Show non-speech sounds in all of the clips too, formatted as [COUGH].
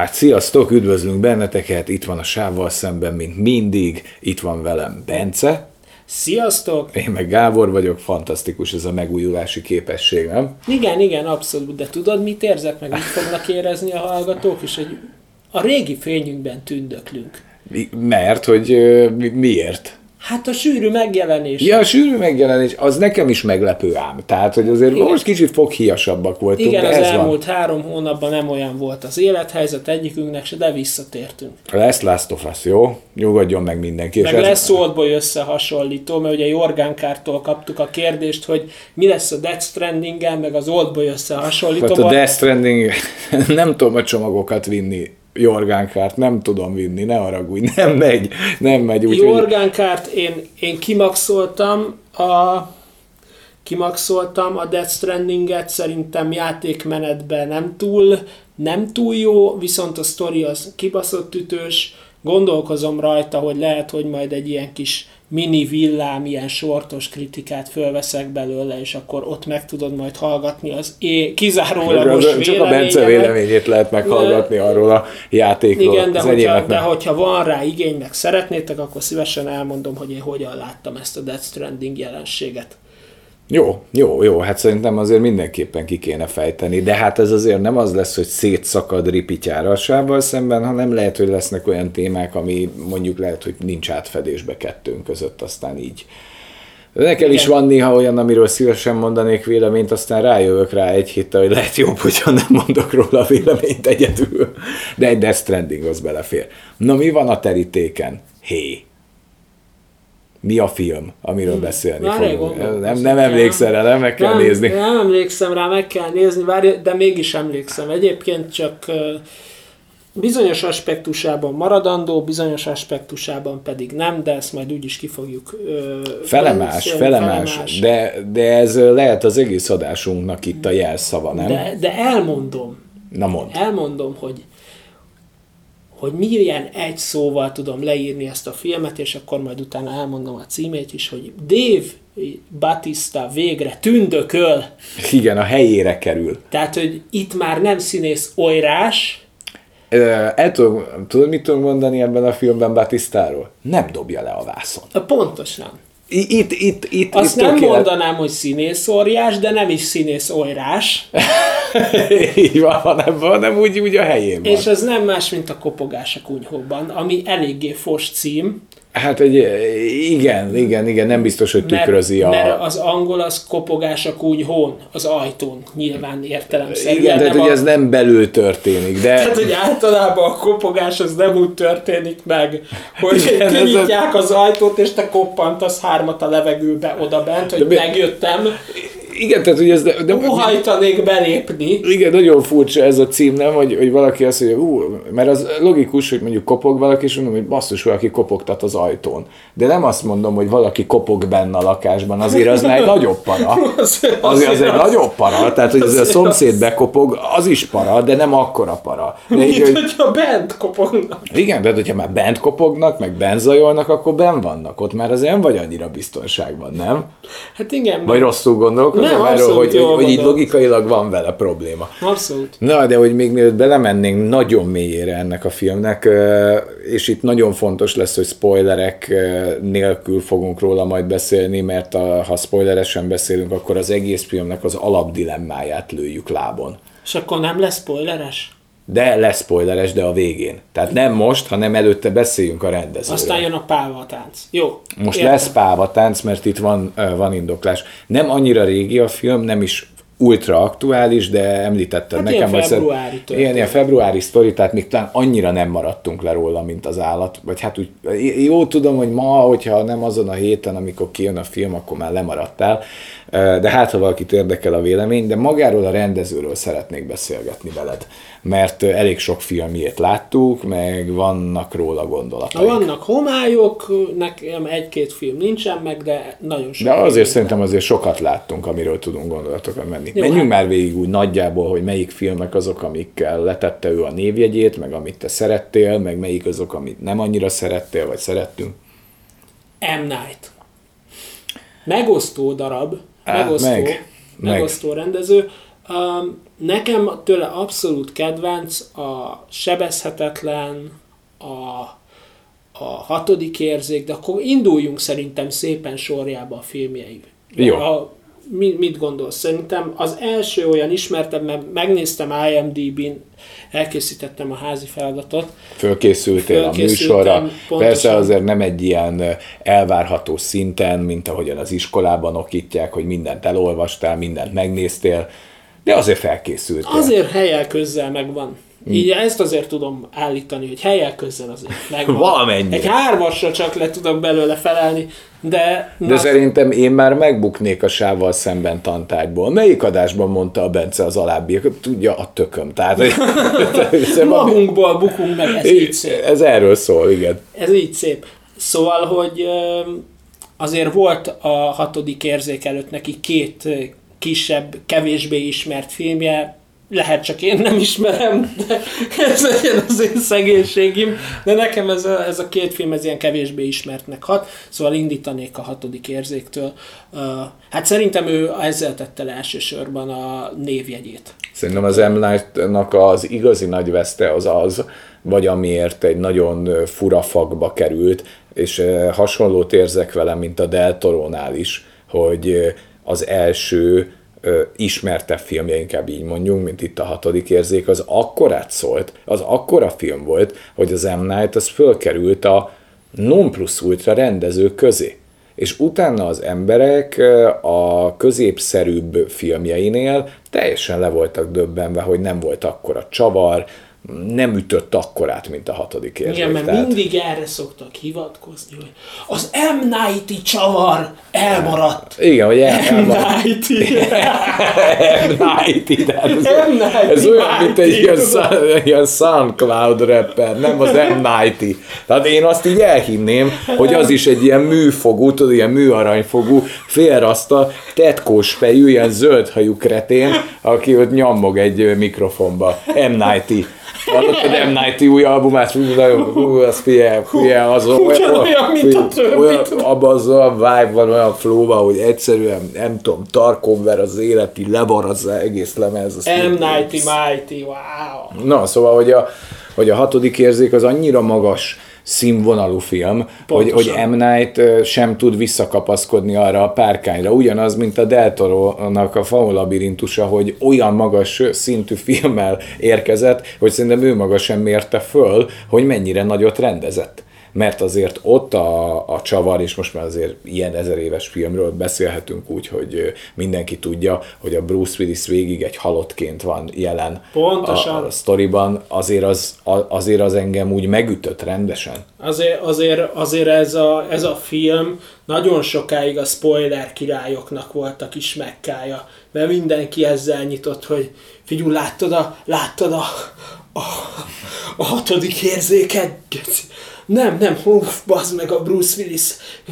Hát sziasztok, üdvözlünk benneteket, itt van a sávval szemben, mint mindig, itt van velem Bence, Sziasztok! én meg Gábor vagyok, fantasztikus ez a megújulási képesség, nem? Igen, igen, abszolút, de tudod, mit érzek, meg mit fognak érezni a hallgatók is, hogy a régi fényünkben tündöklünk. Mert, hogy miért? Hát a sűrű megjelenés. Ja, a sűrű megjelenés, az nekem is meglepő ám. Tehát, hogy azért Igen. most kicsit foghíjasabbak voltunk, Igen, de az ez elmúlt három hónapban nem olyan volt az élethelyzet egyikünknek se, de visszatértünk. van. Lesz Last of Us, jó? Nyugodjon meg mindenki. Meg lesz Oldboy összehasonlító, mert ugye Jorgánkártól kaptuk a kérdést, hogy mi lesz a Death stranding meg az Oldboy Hát a összehasonlítóval. Death Stranding, [LAUGHS] nem tudom a csomagokat vinni, Jorgánkárt, nem tudom vinni, ne haragudj, [LAUGHS] nem megy, nem megy. Úgy, Jorgánkárt én, én kimaxoltam a kimaxoltam a Death Stranding-et, szerintem játékmenetben nem túl, nem túl jó, viszont a sztori az kibaszott ütős, gondolkozom rajta, hogy lehet, hogy majd egy ilyen kis mini villám, ilyen sortos kritikát fölveszek belőle, és akkor ott meg tudod majd hallgatni az é- kizárólagos Az- Csak a Bence véleményét lehet meghallgatni arról a játékról. Igen, de az hogyha, de hogyha van rá igény, meg szeretnétek, akkor szívesen elmondom, hogy én hogyan láttam ezt a Death Stranding jelenséget. Jó, jó, jó, hát szerintem azért mindenképpen ki kéne fejteni, de hát ez azért nem az lesz, hogy szétszakad ripityára a sávval szemben, hanem lehet, hogy lesznek olyan témák, ami mondjuk lehet, hogy nincs átfedésbe kettőnk között, aztán így. Nekem is van néha olyan, amiről szívesen mondanék véleményt, aztán rájövök rá egy héttel, hogy lehet jobb, hogyha nem mondok róla véleményt egyedül. De egy Death Stranding az belefér. Na mi van a terítéken? Hé. Mi a film, amiről beszélni Várj, fogunk? Nem, nem emlékszel rá, nem meg kell nem, nézni. Nem emlékszem rá, meg kell nézni, várj, de mégis emlékszem. Egyébként csak bizonyos aspektusában maradandó, bizonyos aspektusában pedig nem, de ezt majd úgyis ki fogjuk Felemás, beszélni, felemás, de, de ez lehet az egész adásunknak itt a jelszava, nem? de, de elmondom, Na mondd. elmondom, hogy hogy milyen egy szóval tudom leírni ezt a filmet, és akkor majd utána elmondom a címét is, hogy Dave Batista végre tündököl. Igen, a helyére kerül. Tehát, hogy itt már nem színész olyrás, El tudom, tudod, mit tudunk mondani ebben a filmben Batistáról? Nem dobja le a vászon. pontosan. Itt, itt, itt, Azt itt nem mondanám, hogy színész orjás, de nem is színész olyrás, [LAUGHS] [LAUGHS] Így van, hanem, hanem úgy, úgy a helyén van. és az nem más, mint a kopogás a kunyhóban, ami eléggé fos cím, Hát egy, igen, igen, igen, nem biztos, hogy mert, tükrözi a... mert az angol az kopogás a kunyhón, az ajtón, nyilván értelemszerűen. Igen, tehát hogy a- ez nem belül történik, de... Tehát, hogy általában a kopogás az nem úgy történik meg, hogy Igen, ez kinyitják az ajtót, és te koppantasz hármat a levegőbe oda bent, hogy mi- megjöttem, Igen, tehát hogy ez... De, de, óhajtanék belépni. Igen, nagyon furcsa ez a cím, nem? Hogy, hogy valaki azt mondja, ú, mert az logikus, hogy mondjuk kopog valaki, és mondom, hogy basszus, valaki kopogtat az ajtón. De nem azt mondom, hogy valaki kopog benne a lakásban, azért az már egy nagyobb para. [LAUGHS] Azért- Azért az egy az- nagyobb para, tehát hogy az a szomszéd bekopog, az is para, de nem akkora para. De így, hogy, hogyha bent kopognak. igen, de hogyha már bent kopognak, meg bent zajolnak, akkor ben vannak. Ott már azért nem vagy annyira biztonságban, nem? Hát igen, Vagy rosszul gondolkozom Nem, erről, hogy, hogy, hogy így logikailag van vele probléma. abszolút. Na, de hogy még mielőtt belemennénk nagyon mélyére ennek a filmnek, és itt nagyon fontos lesz, hogy spoilerek nélkül fogunk róla majd beszélni, mert a, ha spoileresen beszélünk, akkor az egész filmnek az alapdilemmáját lőjük lábon. És akkor nem lesz spoileres? De lesz spoileres, de a végén. Tehát nem most, hanem előtte beszéljünk a rendezőről. Aztán jön a pálvatánc. Jó. Most értem. lesz pávatánc, mert itt van, van indoklás. Nem annyira régi a film, nem is ultra aktuális, de említetted Hát nekem, ilyen hogy februári ilyen, történet. ilyen februári sztori, tehát még talán annyira nem maradtunk le róla, mint az állat. Vagy hát úgy, jó tudom, hogy ma, hogyha nem azon a héten, amikor kijön a film, akkor már lemaradtál, de hát, ha valakit érdekel a vélemény, de magáról a rendezőről szeretnék beszélgetni veled, mert elég sok filmjét láttuk, meg vannak róla Na, gondolatai. vannak homályok, nekem egy-két film nincsen meg, de nagyon sok. De azért film. szerintem azért sokat láttunk, amiről tudunk gondolatokat menni. Jó, Menjünk hát- már végig úgy nagyjából, hogy melyik filmek azok, amikkel letette ő a névjegyét, meg amit te szerettél, meg melyik azok, amit nem annyira szerettél, vagy szerettünk. M. Night. Megosztó darab, megosztó, meg, meg. megosztó rendező. Um, nekem tőle abszolút kedvenc a sebezhetetlen, a, a hatodik érzék, de akkor induljunk szerintem szépen sorjába a filmjeim. Jó. A, mit, mit gondolsz? Szerintem az első olyan ismertem, mert megnéztem IMDb-n, elkészítettem a házi feladatot. Fölkészültél a műsorra. pontosan. Persze azért nem egy ilyen elvárható szinten, mint ahogyan az iskolában okítják, hogy mindent elolvastál, mindent megnéztél, de azért felkészültél. Azért helyel közzel megvan. Így ezt azért tudom állítani, hogy helyel közzel azért megvan. [LAUGHS] Valamennyire. Egy hármasra csak le tudok belőle felelni, de... De szerintem én már megbuknék a sávval szemben tantárgyból. Melyik adásban mondta a Bence az alábbiakat? Tudja, a tököm. Tehát, [LAUGHS] magunkból bukunk meg, ez így szép. ez erről szól, igen. Ez így szép. Szóval, hogy azért volt a hatodik érzék előtt neki két kisebb, kevésbé ismert filmje, lehet csak én nem ismerem, de ez legyen az én szegénységim, de nekem ez a, ez a két film ez ilyen kevésbé ismertnek hat, szóval indítanék a hatodik érzéktől. Ö, Hát szerintem ő ezzel tette le elsősorban a névjegyét. Szerintem az M. Night-nak az igazi nagy veszte az az, vagy amiért egy nagyon fura fakba került, és hasonlót érzek vele, mint a Del Toronál is, hogy az első ö, ismertebb filmje, inkább így mondjunk, mint itt a hatodik érzék, az akkorát szólt, az akkora film volt, hogy az M. Night az fölkerült a non plus ultra rendezők közé. És utána az emberek a középszerűbb filmjeinél teljesen le voltak döbbenve, hogy nem volt akkora csavar, nem ütött akkorát, mint a hatodik érzék. Igen, mert Tehát- mindig erre szoktak hivatkozni, hogy az M. Nighty csavar elmaradt. Igen, hogy el, M. Nighty. [LAUGHS] M. Tehát ez, ez olyan, mint egy ilyen, ilyen SoundCloud rapper, nem az M. Nighty. Tehát én azt így elhinném, hogy az is egy ilyen műfogú, tudod, ilyen műaranyfogú, félraszta, tetkós fejű, ilyen zöldhajú kretén, aki ott nyammog egy mikrofonba. M. Nighty. Hallottad M. Nighty új albumát? Hú, nagyon, hú, az figyelj, figyelj, az Ugyanolyan, mint a többi. olyan, abban az olyan vibe van, olyan flow van, hogy egyszerűen, nem tudom, Tarkonver az életi lebarazza egész lemez. azt M. Nighty Mighty, wow. Na, szóval, hogy a, hogy a hatodik érzék az annyira magas színvonalú film, hogy, Pontosan. hogy M. Night sem tud visszakapaszkodni arra a párkányra. Ugyanaz, mint a Del Toro-nak a Faun labirintusa, hogy olyan magas szintű filmmel érkezett, hogy szerintem ő maga sem mérte föl, hogy mennyire nagyot rendezett. Mert azért ott a, a csavar, és most már azért ilyen ezer éves filmről beszélhetünk úgy, hogy mindenki tudja, hogy a Bruce Willis végig egy halottként van jelen Pontosan. a, a sztoriban, azért az, azért az engem úgy megütött rendesen. Azért, azért, azért ez, a, ez a film nagyon sokáig a spoiler királyoknak volt a kis mekkája, mert mindenki ezzel nyitott, hogy figyú, láttad a, láttad a, a, a hatodik érzéket? Nem, nem, uff, bazd meg a Bruce Willis,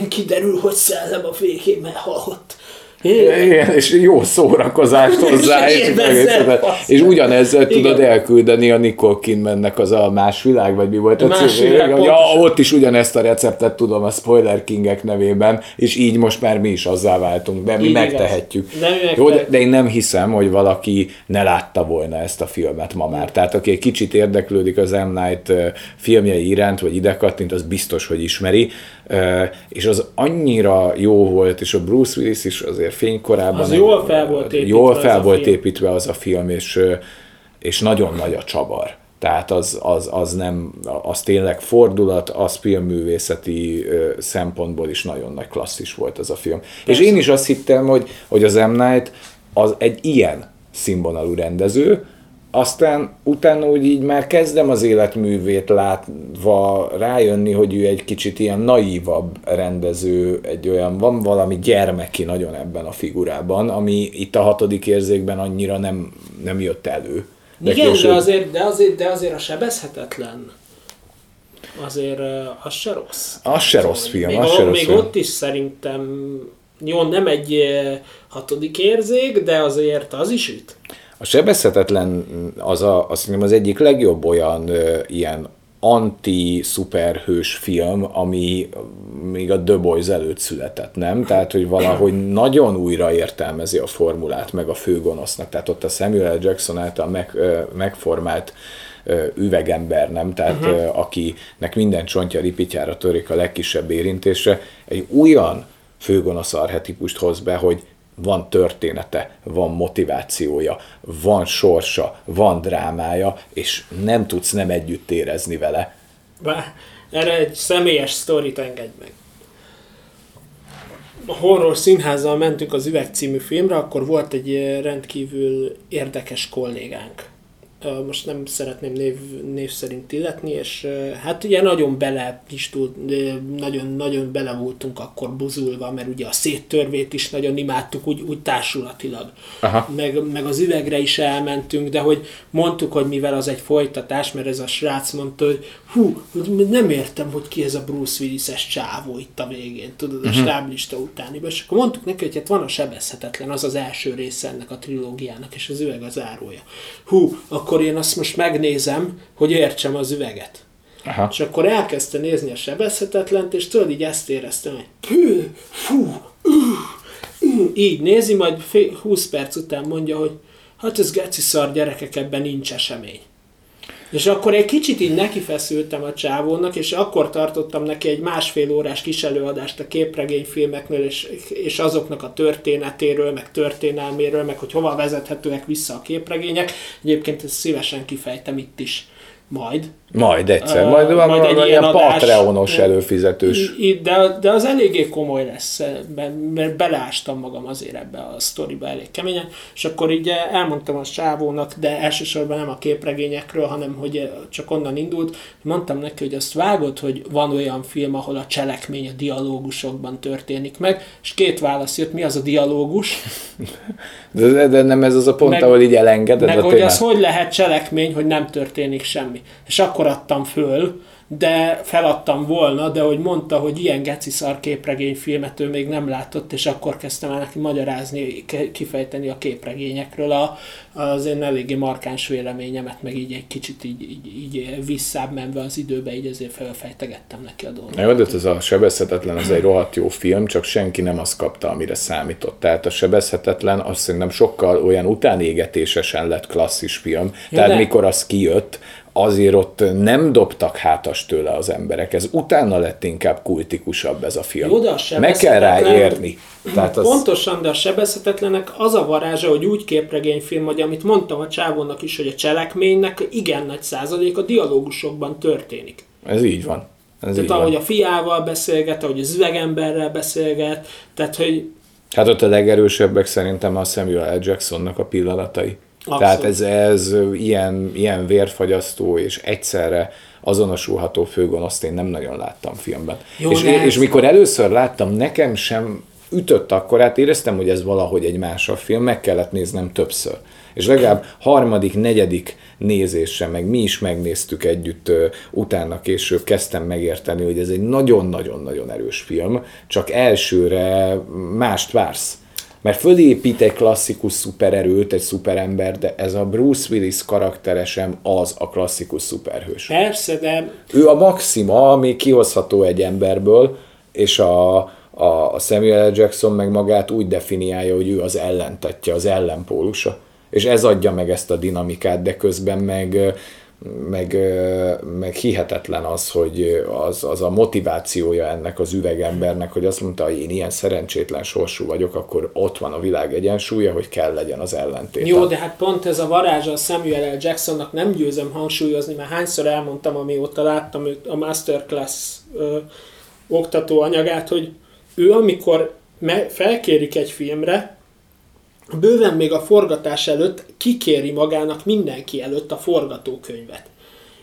kiderül, hogy szellem a fékében halott. Igen, és jó szórakozást hozzá, és, élvezet, és, ugyanezzel Igen. tudod elküldeni a Nicole Kidmannek az a más világ, vagy mi volt a Más cím? világ, ja, ott is ugyanezt a receptet tudom a Spoiler Kingek nevében, és így most már mi is azzá váltunk, de mi igaz. megtehetjük. Jó, de, de én nem hiszem, hogy valaki ne látta volna ezt a filmet ma már. Tehát aki egy kicsit érdeklődik az M. Night filmjei iránt, vagy ide kattint, az biztos, hogy ismeri. És az annyira jó volt, és a Bruce Willis is azért fénykorában Az jól fel volt építve Jól az fel a volt film. építve az a film, és, és nagyon nagy a csavar. Tehát az, az, az nem, az tényleg fordulat, az filmművészeti szempontból is nagyon nagy klasszis volt az a film. Persze. És én is azt hittem, hogy, hogy az M. Night az egy ilyen színvonalú rendező, aztán utána úgy így már kezdem az életművét látva rájönni, hogy ő egy kicsit ilyen naívabb rendező, egy olyan, van valami gyermeki nagyon ebben a figurában, ami itt a hatodik érzékben annyira nem, nem jött elő. Igen, később- de azért, de, azért, de azért a sebezhetetlen azért ö, az se rossz. Az se rossz film, még, az se rossz még film. ott is szerintem jó, nem egy ö, hatodik érzék, de azért az is üt. A sebezhetetlen az, a, azt mondjam, az egyik legjobb olyan ö, ilyen anti-szuperhős film, ami még a The Boys előtt született, nem? Tehát, hogy valahogy nagyon újra értelmezi a formulát, meg a főgonosznak. Tehát ott a Samuel L. Jackson által meg, megformált üvegember, nem? Tehát uh-huh. akinek minden csontja ripityára törik a legkisebb érintésre, egy olyan főgonosz arhetipust hoz be, hogy van története, van motivációja, van sorsa, van drámája, és nem tudsz nem együtt érezni vele. Bá, erre egy személyes sztorit engedj meg. A horror színházzal mentünk az Üveg című filmre, akkor volt egy rendkívül érdekes kollégánk most nem szeretném név, név szerint illetni, és hát ugye nagyon bele is tud, nagyon, nagyon bele voltunk akkor buzulva, mert ugye a széttörvét is nagyon imádtuk, úgy, úgy társulatilag. Aha. Meg, meg, az üvegre is elmentünk, de hogy mondtuk, hogy mivel az egy folytatás, mert ez a srác mondta, hogy hú, nem értem, hogy ki ez a Bruce Willis-es csávó itt a végén, tudod, a uh-huh. stáblista utáni. És akkor mondtuk neki, hogy hát van a sebezhetetlen, az az első része ennek a trilógiának, és az üveg az árója. Hú, akkor én azt most megnézem, hogy értsem az üveget. Aha. És akkor elkezdte nézni a sebezhetetlent, és tudod, így ezt éreztem, hogy pű, fú, uh, így nézi, majd 20 perc után mondja, hogy hát ez geci szar gyerekek, ebben nincs esemény. És akkor egy kicsit így nekifeszültem a csávónak, és akkor tartottam neki egy másfél órás kis előadást a képregényfilmekről, és, és azoknak a történetéről, meg történelméről, meg hogy hova vezethetőek vissza a képregények. Egyébként ezt szívesen kifejtem itt is majd. Majd egyszer, uh, majd, majd egy ilyen adás, Patreonos előfizetős. De, de az eléggé komoly lesz, mert beleástam magam azért ebbe a sztoriba elég keményen, és akkor így elmondtam a sávónak, de elsősorban nem a képregényekről, hanem hogy csak onnan indult, mondtam neki, hogy azt vágod, hogy van olyan film, ahol a cselekmény a dialógusokban történik meg, és két válasz jött, mi az a dialógus? de, de nem ez az a pont, meg, ahol így elengeded meg, a hogy az hogy lehet cselekmény, hogy nem történik semmi. És akkor adtam föl, de feladtam volna, de hogy mondta, hogy ilyen geci szar képregényfilmet ő még nem látott, és akkor kezdtem el neki magyarázni, kifejteni a képregényekről a, az én eléggé markáns véleményemet, meg így egy kicsit így, így, így visszább menve az időbe, így ezért felfejtegettem neki a dolgot. Jó, de ez a Sebezhetetlen az egy rohadt jó film, csak senki nem azt kapta, amire számított. Tehát a Sebezhetetlen azt szerintem sokkal olyan utánégetésesen lett klasszis film. Ja, Tehát de... mikor az kijött, azért ott nem dobtak hátas tőle az emberek. Ez utána lett inkább kultikusabb ez a film. Jó, de a Meg kell rá érni. Tehát az... Pontosan, de a sebezhetetlenek az a varázsa, hogy úgy képregényfilm, hogy amit mondtam a csávónak is, hogy a cselekménynek igen nagy százalék a dialógusokban történik. Ez így van. Ez tehát ahogy van. a fiával beszélget, ahogy az üvegemberrel beszélget, tehát hogy... Hát ott a legerősebbek szerintem a Samuel L. Jacksonnak a pillanatai. Abszolút. Tehát ez, ez ilyen, ilyen vérfagyasztó és egyszerre azonosulható főgonoszt én nem nagyon láttam filmben. Jó, és, és mikor először láttam, nekem sem ütött akkor, hát éreztem, hogy ez valahogy egy másabb film, meg kellett néznem többször. És legalább harmadik, negyedik nézésre, meg mi is megnéztük együtt utána később, kezdtem megérteni, hogy ez egy nagyon-nagyon-nagyon erős film, csak elsőre mást vársz mert fölépít egy klasszikus szupererőt, egy szuperember, de ez a Bruce Willis karaktere sem az a klasszikus szuperhős. Persze, de... Ő a maxima, ami kihozható egy emberből, és a, a Samuel L. Jackson meg magát úgy definiálja, hogy ő az ellentetje, az ellenpólusa. És ez adja meg ezt a dinamikát, de közben meg meg, meg hihetetlen az, hogy az, az a motivációja ennek az üvegembernek, hogy azt mondta, hogy én ilyen szerencsétlen sorsú vagyok, akkor ott van a világ egyensúlya, hogy kell legyen az ellentét. Jó, de hát pont ez a varázsa a Samuel L. Jacksonnak nem győzöm hangsúlyozni, mert hányszor elmondtam, amióta láttam őt, a Masterclass ö, oktató anyagát, hogy ő amikor me- felkérik egy filmre, bőven még a forgatás előtt kikéri magának mindenki előtt a forgatókönyvet.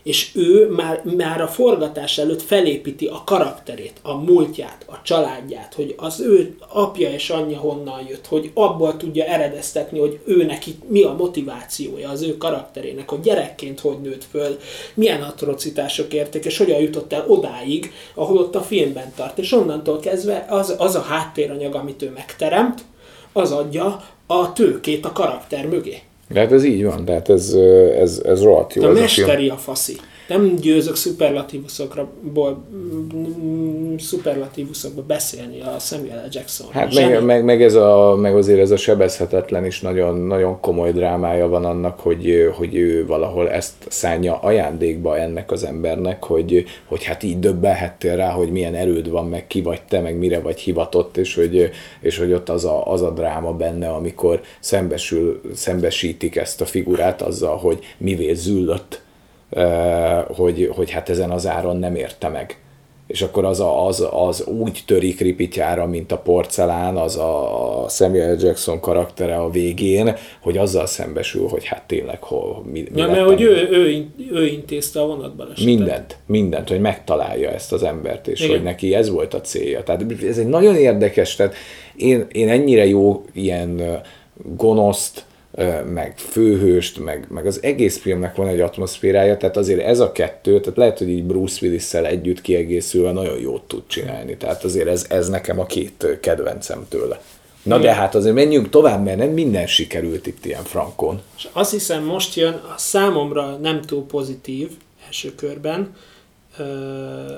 És ő már, már a forgatás előtt felépíti a karakterét, a múltját, a családját, hogy az ő apja és anyja honnan jött, hogy abból tudja eredeztetni, hogy ő neki mi a motivációja az ő karakterének, hogy gyerekként hogy nőtt föl, milyen atrocitások érték, és hogyan jutott el odáig, ahol ott a filmben tart. És onnantól kezdve az, az a háttéranyag, amit ő megteremt, az adja a tőkét a karakter mögé. Hát ez így van, tehát ez, ez, ez rohadt jó. A mesteri a faszi. Nem győzök szuperlatívuszokra, mm, szuperlatívuszokba beszélni a Samuel L. Jackson. Hát meg, meg, meg, ez a, meg azért ez a sebezhetetlen is nagyon, nagyon komoly drámája van annak, hogy, hogy ő valahol ezt szánja ajándékba ennek az embernek, hogy, hogy hát így döbbelhettél rá, hogy milyen erőd van, meg ki vagy te, meg mire vagy hivatott, és hogy, és hogy ott az a, az a dráma benne, amikor szembesül, szembesítik ezt a figurát azzal, hogy mivé züllött hogy, hogy hát ezen az áron nem érte meg. És akkor az, a, az, az úgy törik ripityára, mint a porcelán, az a Samuel Jackson karaktere a végén, hogy azzal szembesül, hogy hát tényleg hol, mi, mi ja, mert hogy ő, ő, ő intézte a vonatbalesetet. Mindent, mindent, hogy megtalálja ezt az embert, és Igen. hogy neki ez volt a célja. Tehát ez egy nagyon érdekes, tehát én, én ennyire jó ilyen gonoszt, meg főhőst, meg, meg az egész filmnek van egy atmoszférája, tehát azért ez a kettő, tehát lehet, hogy így Bruce willis együtt kiegészülve nagyon jót tud csinálni, tehát azért ez, ez nekem a két kedvencem tőle. Na de hát azért menjünk tovább, mert nem minden sikerült itt ilyen frankon. És azt hiszem most jön a számomra nem túl pozitív első körben,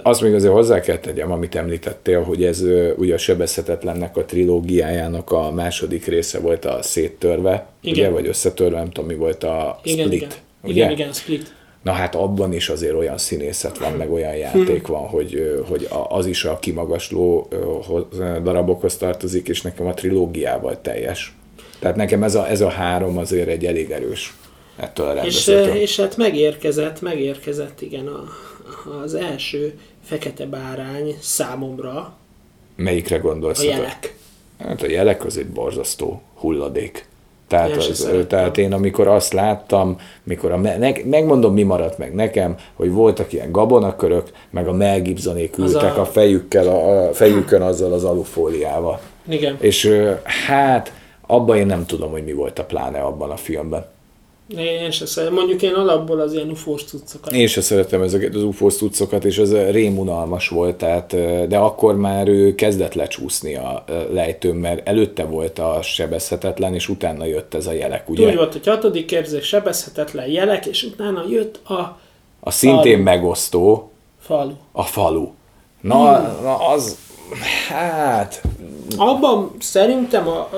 azt még azért hozzá kell tegyem, amit említettél, hogy ez ugye a Sebezhetetlennek a trilógiájának a második része volt a széttörve, igen. ugye, vagy összetörve, nem tudom mi volt a igen, Split. Igen, ugye? igen, igen, Split. Na hát abban is azért olyan színészet van, meg olyan játék van, hogy, hogy az is a kimagasló darabokhoz tartozik, és nekem a trilógiával teljes. Tehát nekem ez a, ez a három azért egy elég erős ettől a és, és hát megérkezett, megérkezett igen a, az első fekete bárány számomra. Melyikre gondolsz? A jelek. Hát a jelek az egy borzasztó hulladék. Tehát, az, tehát én amikor azt láttam, mikor a, meg, megmondom mi maradt meg nekem, hogy voltak ilyen gabonakörök, meg a Mel Gibsonék ültek a... a fejükkel, a, a fejükön azzal az alufóliával. Igen. És hát abban én nem tudom, hogy mi volt a pláne abban a filmben. Én se szeretem. Mondjuk én alapból az ilyen ufós cuccokat. Én se szeretem ezeket az ufós cuccokat, és ez rémunalmas volt, tehát, de akkor már ő kezdett lecsúszni a lejtőn, mert előtte volt a sebezhetetlen, és utána jött ez a jelek, ugye? Úgy volt, hogy hatodik érzék sebezhetetlen jelek, és utána jött a A szintén falu. megosztó falu. A falu. Na, hmm. na az, hát... Abban szerintem a,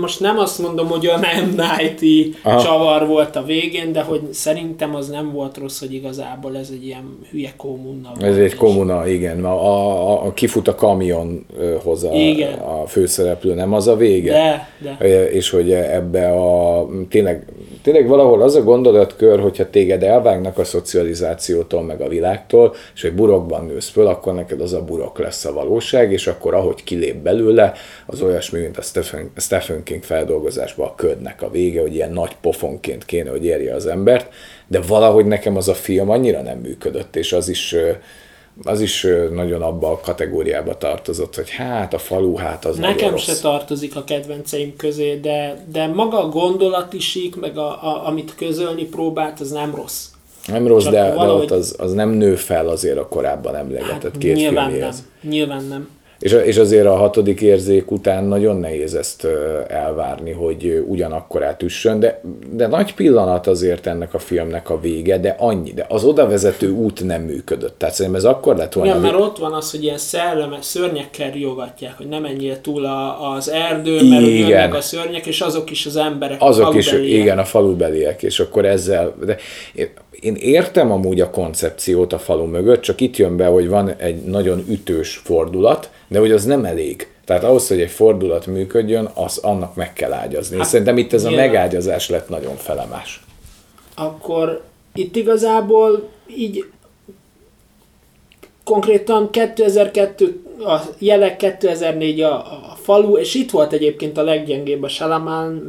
most nem azt mondom, hogy a nem night csavar volt a végén, de hogy szerintem az nem volt rossz, hogy igazából ez egy ilyen hülye kommuna. Ez egy kommuna, igen. A, a, a, kifut a kamionhoz a, igen. a főszereplő, nem az a vége? De, de. És hogy ebbe a tényleg, tényleg valahol az a gondolatkör, hogyha téged elvágnak a szocializációtól, meg a világtól, és hogy burokban nősz föl, akkor neked az a burok lesz a valóság, és akkor ahogy kilép belőle, az olyasmi, mint a Stephen, Stephen King feldolgozásban a ködnek a vége, hogy ilyen nagy pofonként kéne, hogy érje az embert, de valahogy nekem az a film annyira nem működött, és az is az is nagyon abba a kategóriába tartozott, hogy hát a falu, hát az Nekem se tartozik a kedvenceim közé, de, de maga a gondolati sík, meg a, a, amit közölni próbált, az nem rossz. Nem rossz, de, valahogy... de ott az, az nem nő fel azért a korábban emlegetett hát, két nyilván filmjéhez. nem, nyilván nem. És, és azért a hatodik érzék után nagyon nehéz ezt elvárni, hogy ugyanakkor átüssön, de, de nagy pillanat azért ennek a filmnek a vége, de annyi, de az odavezető út nem működött. Tehát szerintem ez akkor lett volna... Igen, mert ott van az, hogy ilyen szellemes szörnyekkel riogatják, hogy nem menjél túl a, az erdő, mert igen. a szörnyek, és azok is az emberek. Azok is, igen, a falubeliek, és akkor ezzel... De én értem amúgy a koncepciót a falu mögött, csak itt jön be, hogy van egy nagyon ütős fordulat, de hogy az nem elég. Tehát ahhoz, hogy egy fordulat működjön, az annak meg kell ágyazni. Hát, szerintem itt ez a megágyazás lett nagyon felemás. Akkor itt igazából így konkrétan 2002 a jelek 2004 a, a falu, és itt volt egyébként a leggyengébb a Salaman,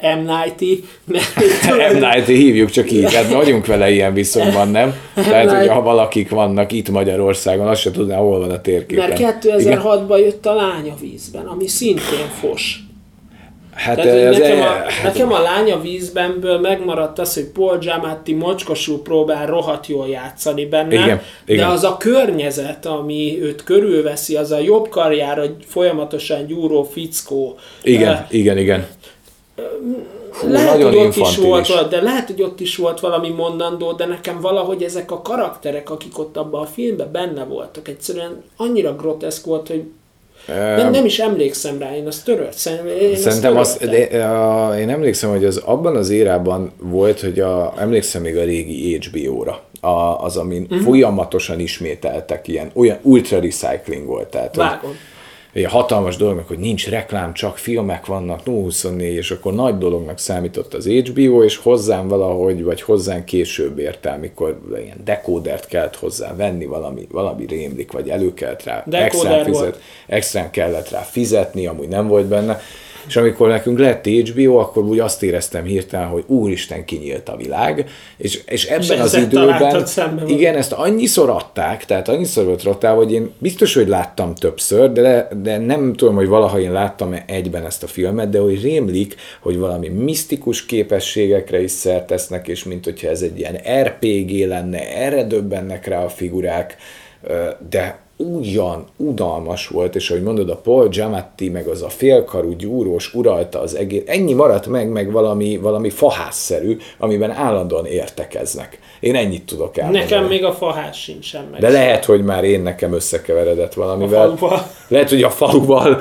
M. Nighty. [LAUGHS] M. Nighty hívjuk csak így, hát vagyunk vele ilyen viszonyban, nem? [LAUGHS] Tehát, hogy ha valakik vannak itt Magyarországon, azt se tudná, hol van a térképen. Mert 2006-ban jött a lánya vízben, ami szintén fos. Hát Tehát, az nekem, a, hát... nekem a lánya vízbenből megmaradt az, hogy Paul Giamatti mocskosul próbál rohadt jól játszani benne, igen, igen. de az a környezet, ami őt körülveszi, az a jobb karjára folyamatosan gyúró fickó. Igen, uh, igen, igen. Fú, lehet, nagyon hogy ott is volt, de lehet, hogy ott is volt valami mondandó, de nekem valahogy ezek a karakterek, akik ott abban a filmben benne voltak, egyszerűen annyira groteszk volt, hogy nem, nem is emlékszem rá, én azt törölt. Szerintem, én Szerintem azt az, töröltem. de, uh, én emlékszem, hogy az abban az érában volt, hogy a, emlékszem még a régi HBO-ra, a, az, amin uh-huh. folyamatosan ismételtek ilyen, olyan ultra recycling volt. Tehát, hogy, Vágom. egy hatalmas dolognak, hogy nincs reklám, csak filmek vannak, 024, és akkor nagy dolognak számított az HBO, és hozzám valahogy, vagy hozzám később ért el, mikor ilyen dekódert kellett hozzá venni, valami, valami rémlik, vagy elő kellett rá, Decoder extrán, fizet, extrán kellett rá fizetni, amúgy nem volt benne, és amikor nekünk lett HBO, akkor úgy azt éreztem hirtelen, hogy úristen, kinyílt a világ, és, és ebben És az időben, igen, ezt annyiszor adták, tehát annyiszor volt rotál, hogy én biztos, hogy láttam többször, de, de nem tudom, hogy valaha én láttam egyben ezt a filmet, de hogy rémlik, hogy valami misztikus képességekre is szert tesznek, és mint hogyha ez egy ilyen RPG lenne, erre döbbennek rá a figurák, de ugyan udalmas volt, és ahogy mondod, a Paul Giamatti, meg az a félkarú gyúrós uralta az egész, ennyi maradt meg, meg valami, valami fahásszerű, amiben állandóan értekeznek. Én ennyit tudok elmondani. Nekem még a fahás sincsen meg. De lehet, hogy már én nekem összekeveredett valamivel. A faluval. [LAUGHS] Lehet, hogy a faluval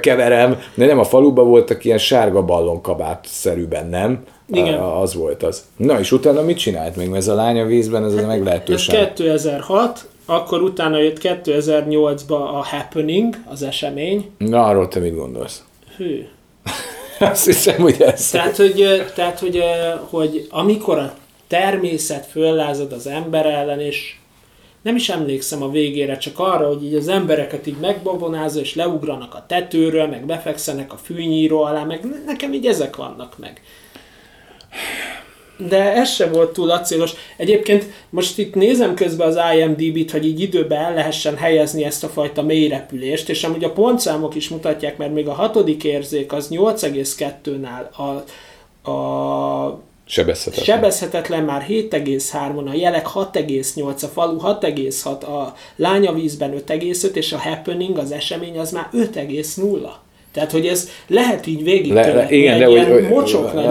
keverem, de nem a faluban voltak ilyen sárga ballonkabát szerűben, nem? Igen. A- Az volt az. Na és utána mit csinált még? Ez a lány a vízben, ez hát, Ez meglehetősen... 2006, akkor utána jött 2008-ba a Happening, az esemény. Na, arról te mit gondolsz? Hű. [LAUGHS] Azt hiszem, hogy ez. Tehát, hogy, tehát hogy, hogy amikor a természet föllázad az ember ellen, és nem is emlékszem a végére, csak arra, hogy így az embereket így megbabonázza, és leugranak a tetőről, meg befekszenek a fűnyíró alá, meg ne- nekem így ezek vannak meg. De ez sem volt túl acélos. Egyébként most itt nézem közben az IMDb-t, hogy így időben el lehessen helyezni ezt a fajta mélyrepülést, és amúgy a pontszámok is mutatják, mert még a hatodik érzék az 8,2-nál, a, a Sebezhetetlen. sebezhetetlen már 7,3-on, a jelek 6,8, a falu 6,6, a lánya vízben 5,5, és a happening, az esemény az már 5,0 Tehát, hogy ez lehet így végig Le, le, igen, de hogy, ilyen mocsok le-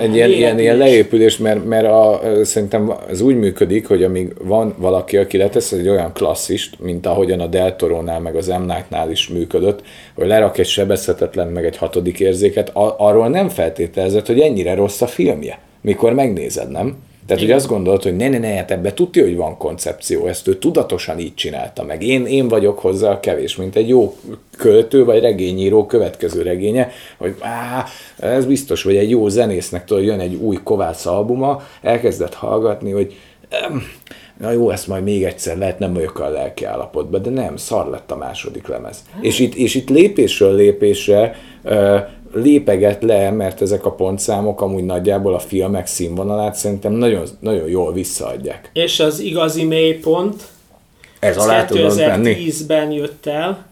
egy ilyen, ilyen, ilyen leépülés, mert, mert a, szerintem ez úgy működik, hogy amíg van valaki, aki letesz egy olyan klasszist, mint ahogyan a Del Toronál, meg az. Night-nál is működött, hogy lerak egy sebezhetetlen, meg egy hatodik érzéket, a, arról nem feltételezett, hogy ennyire rossz a filmje, mikor megnézed, nem? Tehát, hogy azt gondolod, hogy ne, ne, ne, hát ebbe tudja, hogy van koncepció, ezt ő tudatosan így csinálta meg. Én, én vagyok hozzá kevés, mint egy jó költő vagy regényíró következő regénye, hogy á, ez biztos, vagy egy jó zenésznek tudod, jön egy új Kovács albuma, elkezdett hallgatni, hogy na jó, ezt majd még egyszer lehet, nem vagyok a lelki állapotban, de nem, szar lett a második lemez. És itt, és itt lépésről lépésre lépeget le, mert ezek a pontszámok amúgy nagyjából a filmek színvonalát szerintem nagyon, nagyon jól visszaadják. És az igazi mélypont, Ez alá tudod venni? 2010-ben jött el,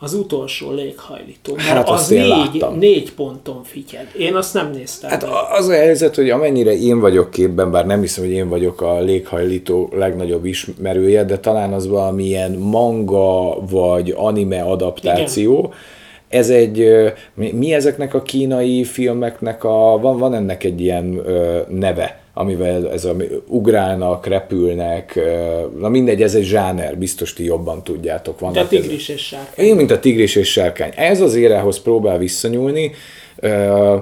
az utolsó léghajlító. Mert Hát az én négy, láttam. négy ponton fityed. Én azt nem néztem. Hát meg. a- az a helyzet, hogy amennyire én vagyok képben, bár nem hiszem, hogy én vagyok a léghajlító legnagyobb ismerője, de talán az valamilyen manga vagy anime adaptáció. Igen. Ez egy, mi, mi ezeknek a kínai filmeknek a, van, van ennek egy ilyen ö, neve, amivel ez a, ugrálnak, repülnek, ö, na mindegy, ez egy zsáner, biztos ti jobban tudjátok. De Vannak ezek- tigris és sárkány. én, mint a tigris és sárkány. Ez az érához próbál visszanyúlni, ö,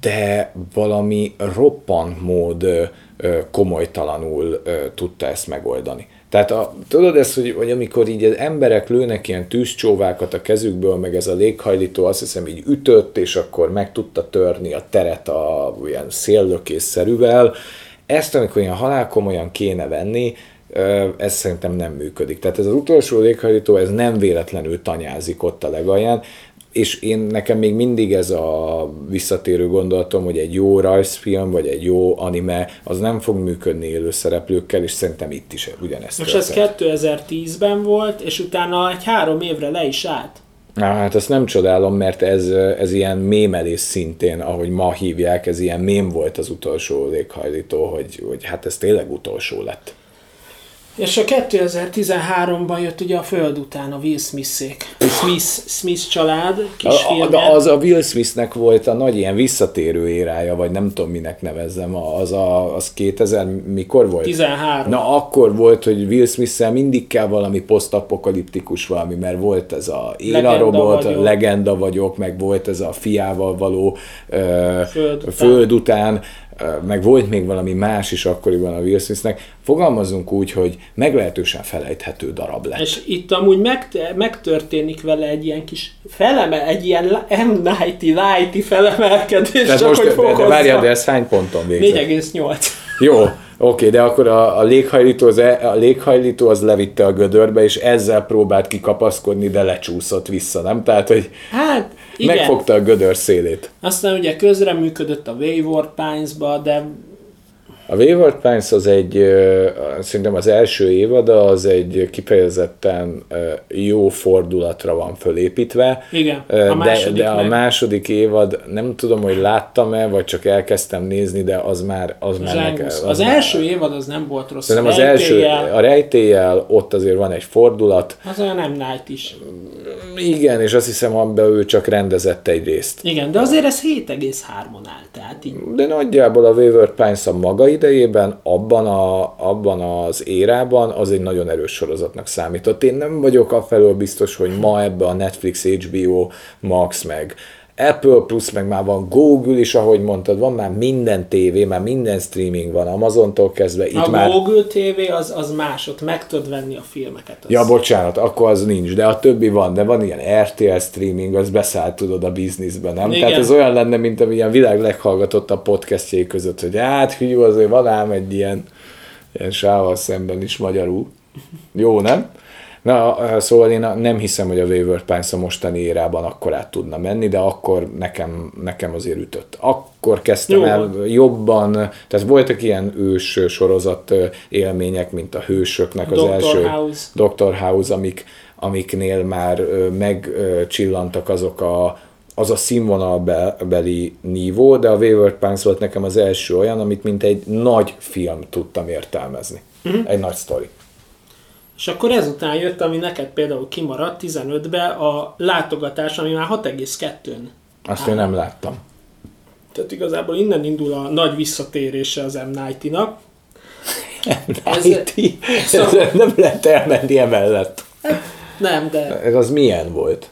de valami roppant mód ö, komolytalanul ö, tudta ezt megoldani. Tehát a, tudod ezt, hogy, hogy amikor így az emberek lőnek ilyen tűzcsóvákat a kezükből, meg ez a léghajlító azt hiszem így ütött, és akkor meg tudta törni a teret a ilyen széllökésszerűvel. Ezt, amikor ilyen halálkomolyan kéne venni, ez szerintem nem működik. Tehát ez az utolsó léghajlító, ez nem véletlenül tanyázik ott a legalján, és én nekem még mindig ez a visszatérő gondolatom, hogy egy jó rajzfilm, vagy egy jó anime, az nem fog működni élő szereplőkkel, és szerintem itt is ugyanezt Most ez történt. 2010-ben volt, és utána egy három évre le is állt. Na, hát ezt nem csodálom, mert ez, ez ilyen mémelés szintén, ahogy ma hívják, ez ilyen mém volt az utolsó léghajlító, hogy, hogy hát ez tényleg utolsó lett. És a 2013-ban jött ugye a Föld után a Will Smith-szék. Smith, Smith család kisfilmje. de az a Will Smithnek volt a nagy ilyen visszatérő érája, vagy nem tudom minek nevezzem, az, a, az 2000 mikor volt? 13. Na akkor volt, hogy Will smith mindig kell valami posztapokaliptikus valami, mert volt ez a én Legenda a robot, vagyok. legenda vagyok, meg volt ez a fiával való ö, Föld után. föld után, meg volt még valami más is akkoriban a Will Smithnek. Fogalmazunk úgy, hogy meglehetősen felejthető darab lett. És itt amúgy meg, megtörténik vele egy ilyen kis feleme, egy ilyen M. Nighty, Nighty felemelkedés, Tehát csak most, hogy de, de fokozza. várjál, de ez hány ponton végzett? 4,8. Jó, oké, de akkor a, a, léghajlító az, e- a léghajlító az levitte a gödörbe, és ezzel próbált kikapaszkodni, de lecsúszott vissza, nem? Tehát, hogy Hát, igen. megfogta a gödör szélét. Aztán ugye közreműködött a Wayward Pines-ba, de A Wayward Pines az egy, szerintem az első évada, az egy kifejezetten jó fordulatra van fölépítve. Igen, a de, második de a második évad, nem tudom, hogy láttam-e, vagy csak elkezdtem nézni, de az már, az már nekem. zsángusz. Az első évad az nem volt rossz. Szerintem az első, a rejtéllyel, ott azért van egy fordulat, Az olyan nem Night is. Igen, és azt hiszem, abban ő csak rendezett egy részt. Igen, de azért ez 7,3-on áll, tehát így. De nagyjából a Wayward Pines a maga idejében, abban, a, abban az érában az egy nagyon erős sorozatnak számított. Én nem vagyok afelől biztos, hogy ma ebbe a Netflix, HBO, Max, meg Apple Plus, meg már van Google is, ahogy mondtad, van már minden tévé, már minden streaming van, Amazontól kezdve, itt A már... Google TV az, az más, ott meg tudod venni a filmeket. Az Ja, bocsánat, akkor az nincs, de a többi van, de van ilyen RTL streaming, az beszállt tudod a bizniszbe, nem? Igen. Tehát ez olyan lenne, mint ami ilyen világ leghallgatottabb podcastjai között, hogy hát hű, azért van ám egy ilyen, ilyen sával szemben is magyarul. Jó, nem? Na, szóval én nem hiszem, hogy a Wayward Pines a mostani érában akkor át tudna menni, de akkor nekem, nekem azért ütött. Akkor kezdtem Jó. el jobban, tehát voltak ilyen ős sorozat ö, élmények, mint a hősöknek az Dr. első House. Dr. House, amik, amiknél már ö, megcsillantak azok a az a színvonalbeli nívó, de a Wayward Pines volt nekem az első olyan, amit mint egy nagy film tudtam értelmezni. Uh-huh. Egy nagy sztori. És akkor ezután jött, ami neked például kimaradt 15-be, a látogatás, ami már 6,2-n. Azt én nem láttam. Tehát igazából innen indul a nagy visszatérése az M. Nighty-nak. [LAUGHS] Ez-. Ez [LAUGHS] nem lehet elmenni emellett. Nem, de Ez az milyen volt?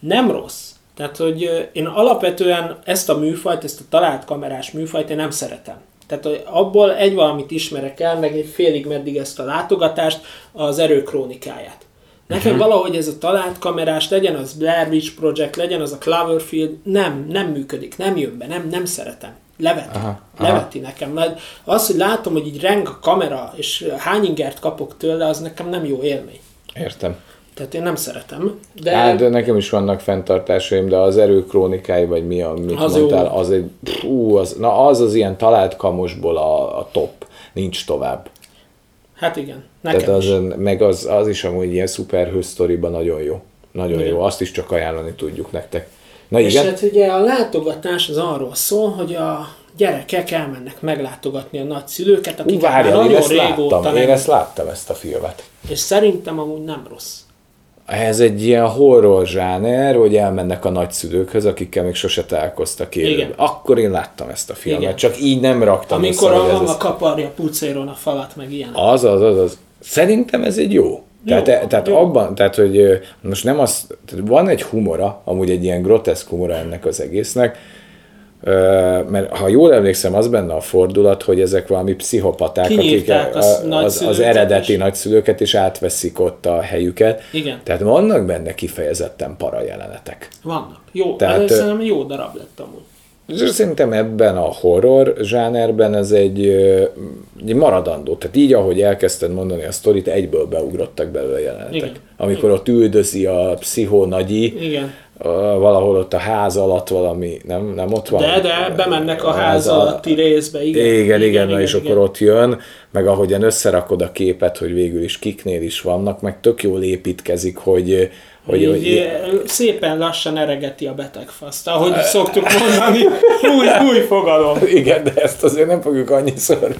nem rossz. Tehát, hogy én alapvetően ezt a műfajt, ezt a talált kamerás műfajt én nem szeretem. Tehát hogy abból egy valamit ismerek el, meg egy félig meddig ezt a látogatást, az erő krónikáját. Nekem uh-huh. valahogy ez a talált kamerás, legyen az Blair Witch Project, legyen az a Cloverfield, nem, nem működik, nem jön be, nem, nem szeretem. Leveti. Aha, aha. Leveti nekem. Mert az, hogy látom, hogy így reng a kamera, és hány ingert kapok tőle, az nekem nem jó élmény. Értem. Tehát én nem szeretem. De. Hát, de nekem is vannak fenntartásaim, de az erő krónikái, vagy mi, amit Az mondtál, az egy, ú, az, na az az ilyen talált kamosból a, a top. Nincs tovább. hát igen, nekem Tehát az, is. meg az, az is amúgy ilyen szuperhős sztoriban nagyon jó. Nagyon Igen. jó, azt is csak ajánlani tudjuk nektek. Na És igen? hát ugye a látogatás az arról szól, hogy a gyerekek elmennek meglátogatni a nagyszülőket, Ú, akiket már várjál, én nagyon ezt régóta láttam, nem. én ezt láttam, ezt a filmet. És szerintem amúgy nem rossz. Ez egy ilyen horror zsáner, hogy elmennek a nagyszülőkhöz, akikkel még sose találkoztak élőben. Akkor én láttam ezt a filmet, Igen. csak így nem raktam Amikor össze, a ez mama az- kaparja pucéron a falat, meg ilyen. Az, az, az, az. Szerintem ez egy jó. Tehát, Jó, tehát jó. abban, tehát hogy most nem az, tehát van egy humora, amúgy egy ilyen groteszk humora ennek az egésznek, mert ha jól emlékszem, az benne a fordulat, hogy ezek valami pszichopaták, akik Kinyírták a, a az, az nagyszülőket eredeti is. nagyszülőket, és átveszik ott a helyüket. Igen. Tehát vannak benne kifejezetten para jelenetek. Vannak. Jó, Tehát, ö- szerintem jó darab lett amúgy. És szerintem ebben a horror zsánerben ez egy, egy maradandó. Tehát így, ahogy elkezdted mondani a sztorit, egyből beugrottak belőle jelenetek. Igen. Amikor ott üldözi a pszichó nagyi, Igen. Valahol ott a ház alatt valami, nem, nem ott van? De, de bemennek a ház al- alatti részbe, igen. Igen, igen, igen, na és akkor ott jön, meg ahogyan összerakod a képet, hogy végül is kiknél is vannak, meg tök jól építkezik, hogy, hogy, Így, hogy hogy szépen lassan eregeti a betegfaszt, ahogy szoktuk mondani, [LAUGHS] új, új fogalom. igen, de ezt azért nem fogjuk annyiszor,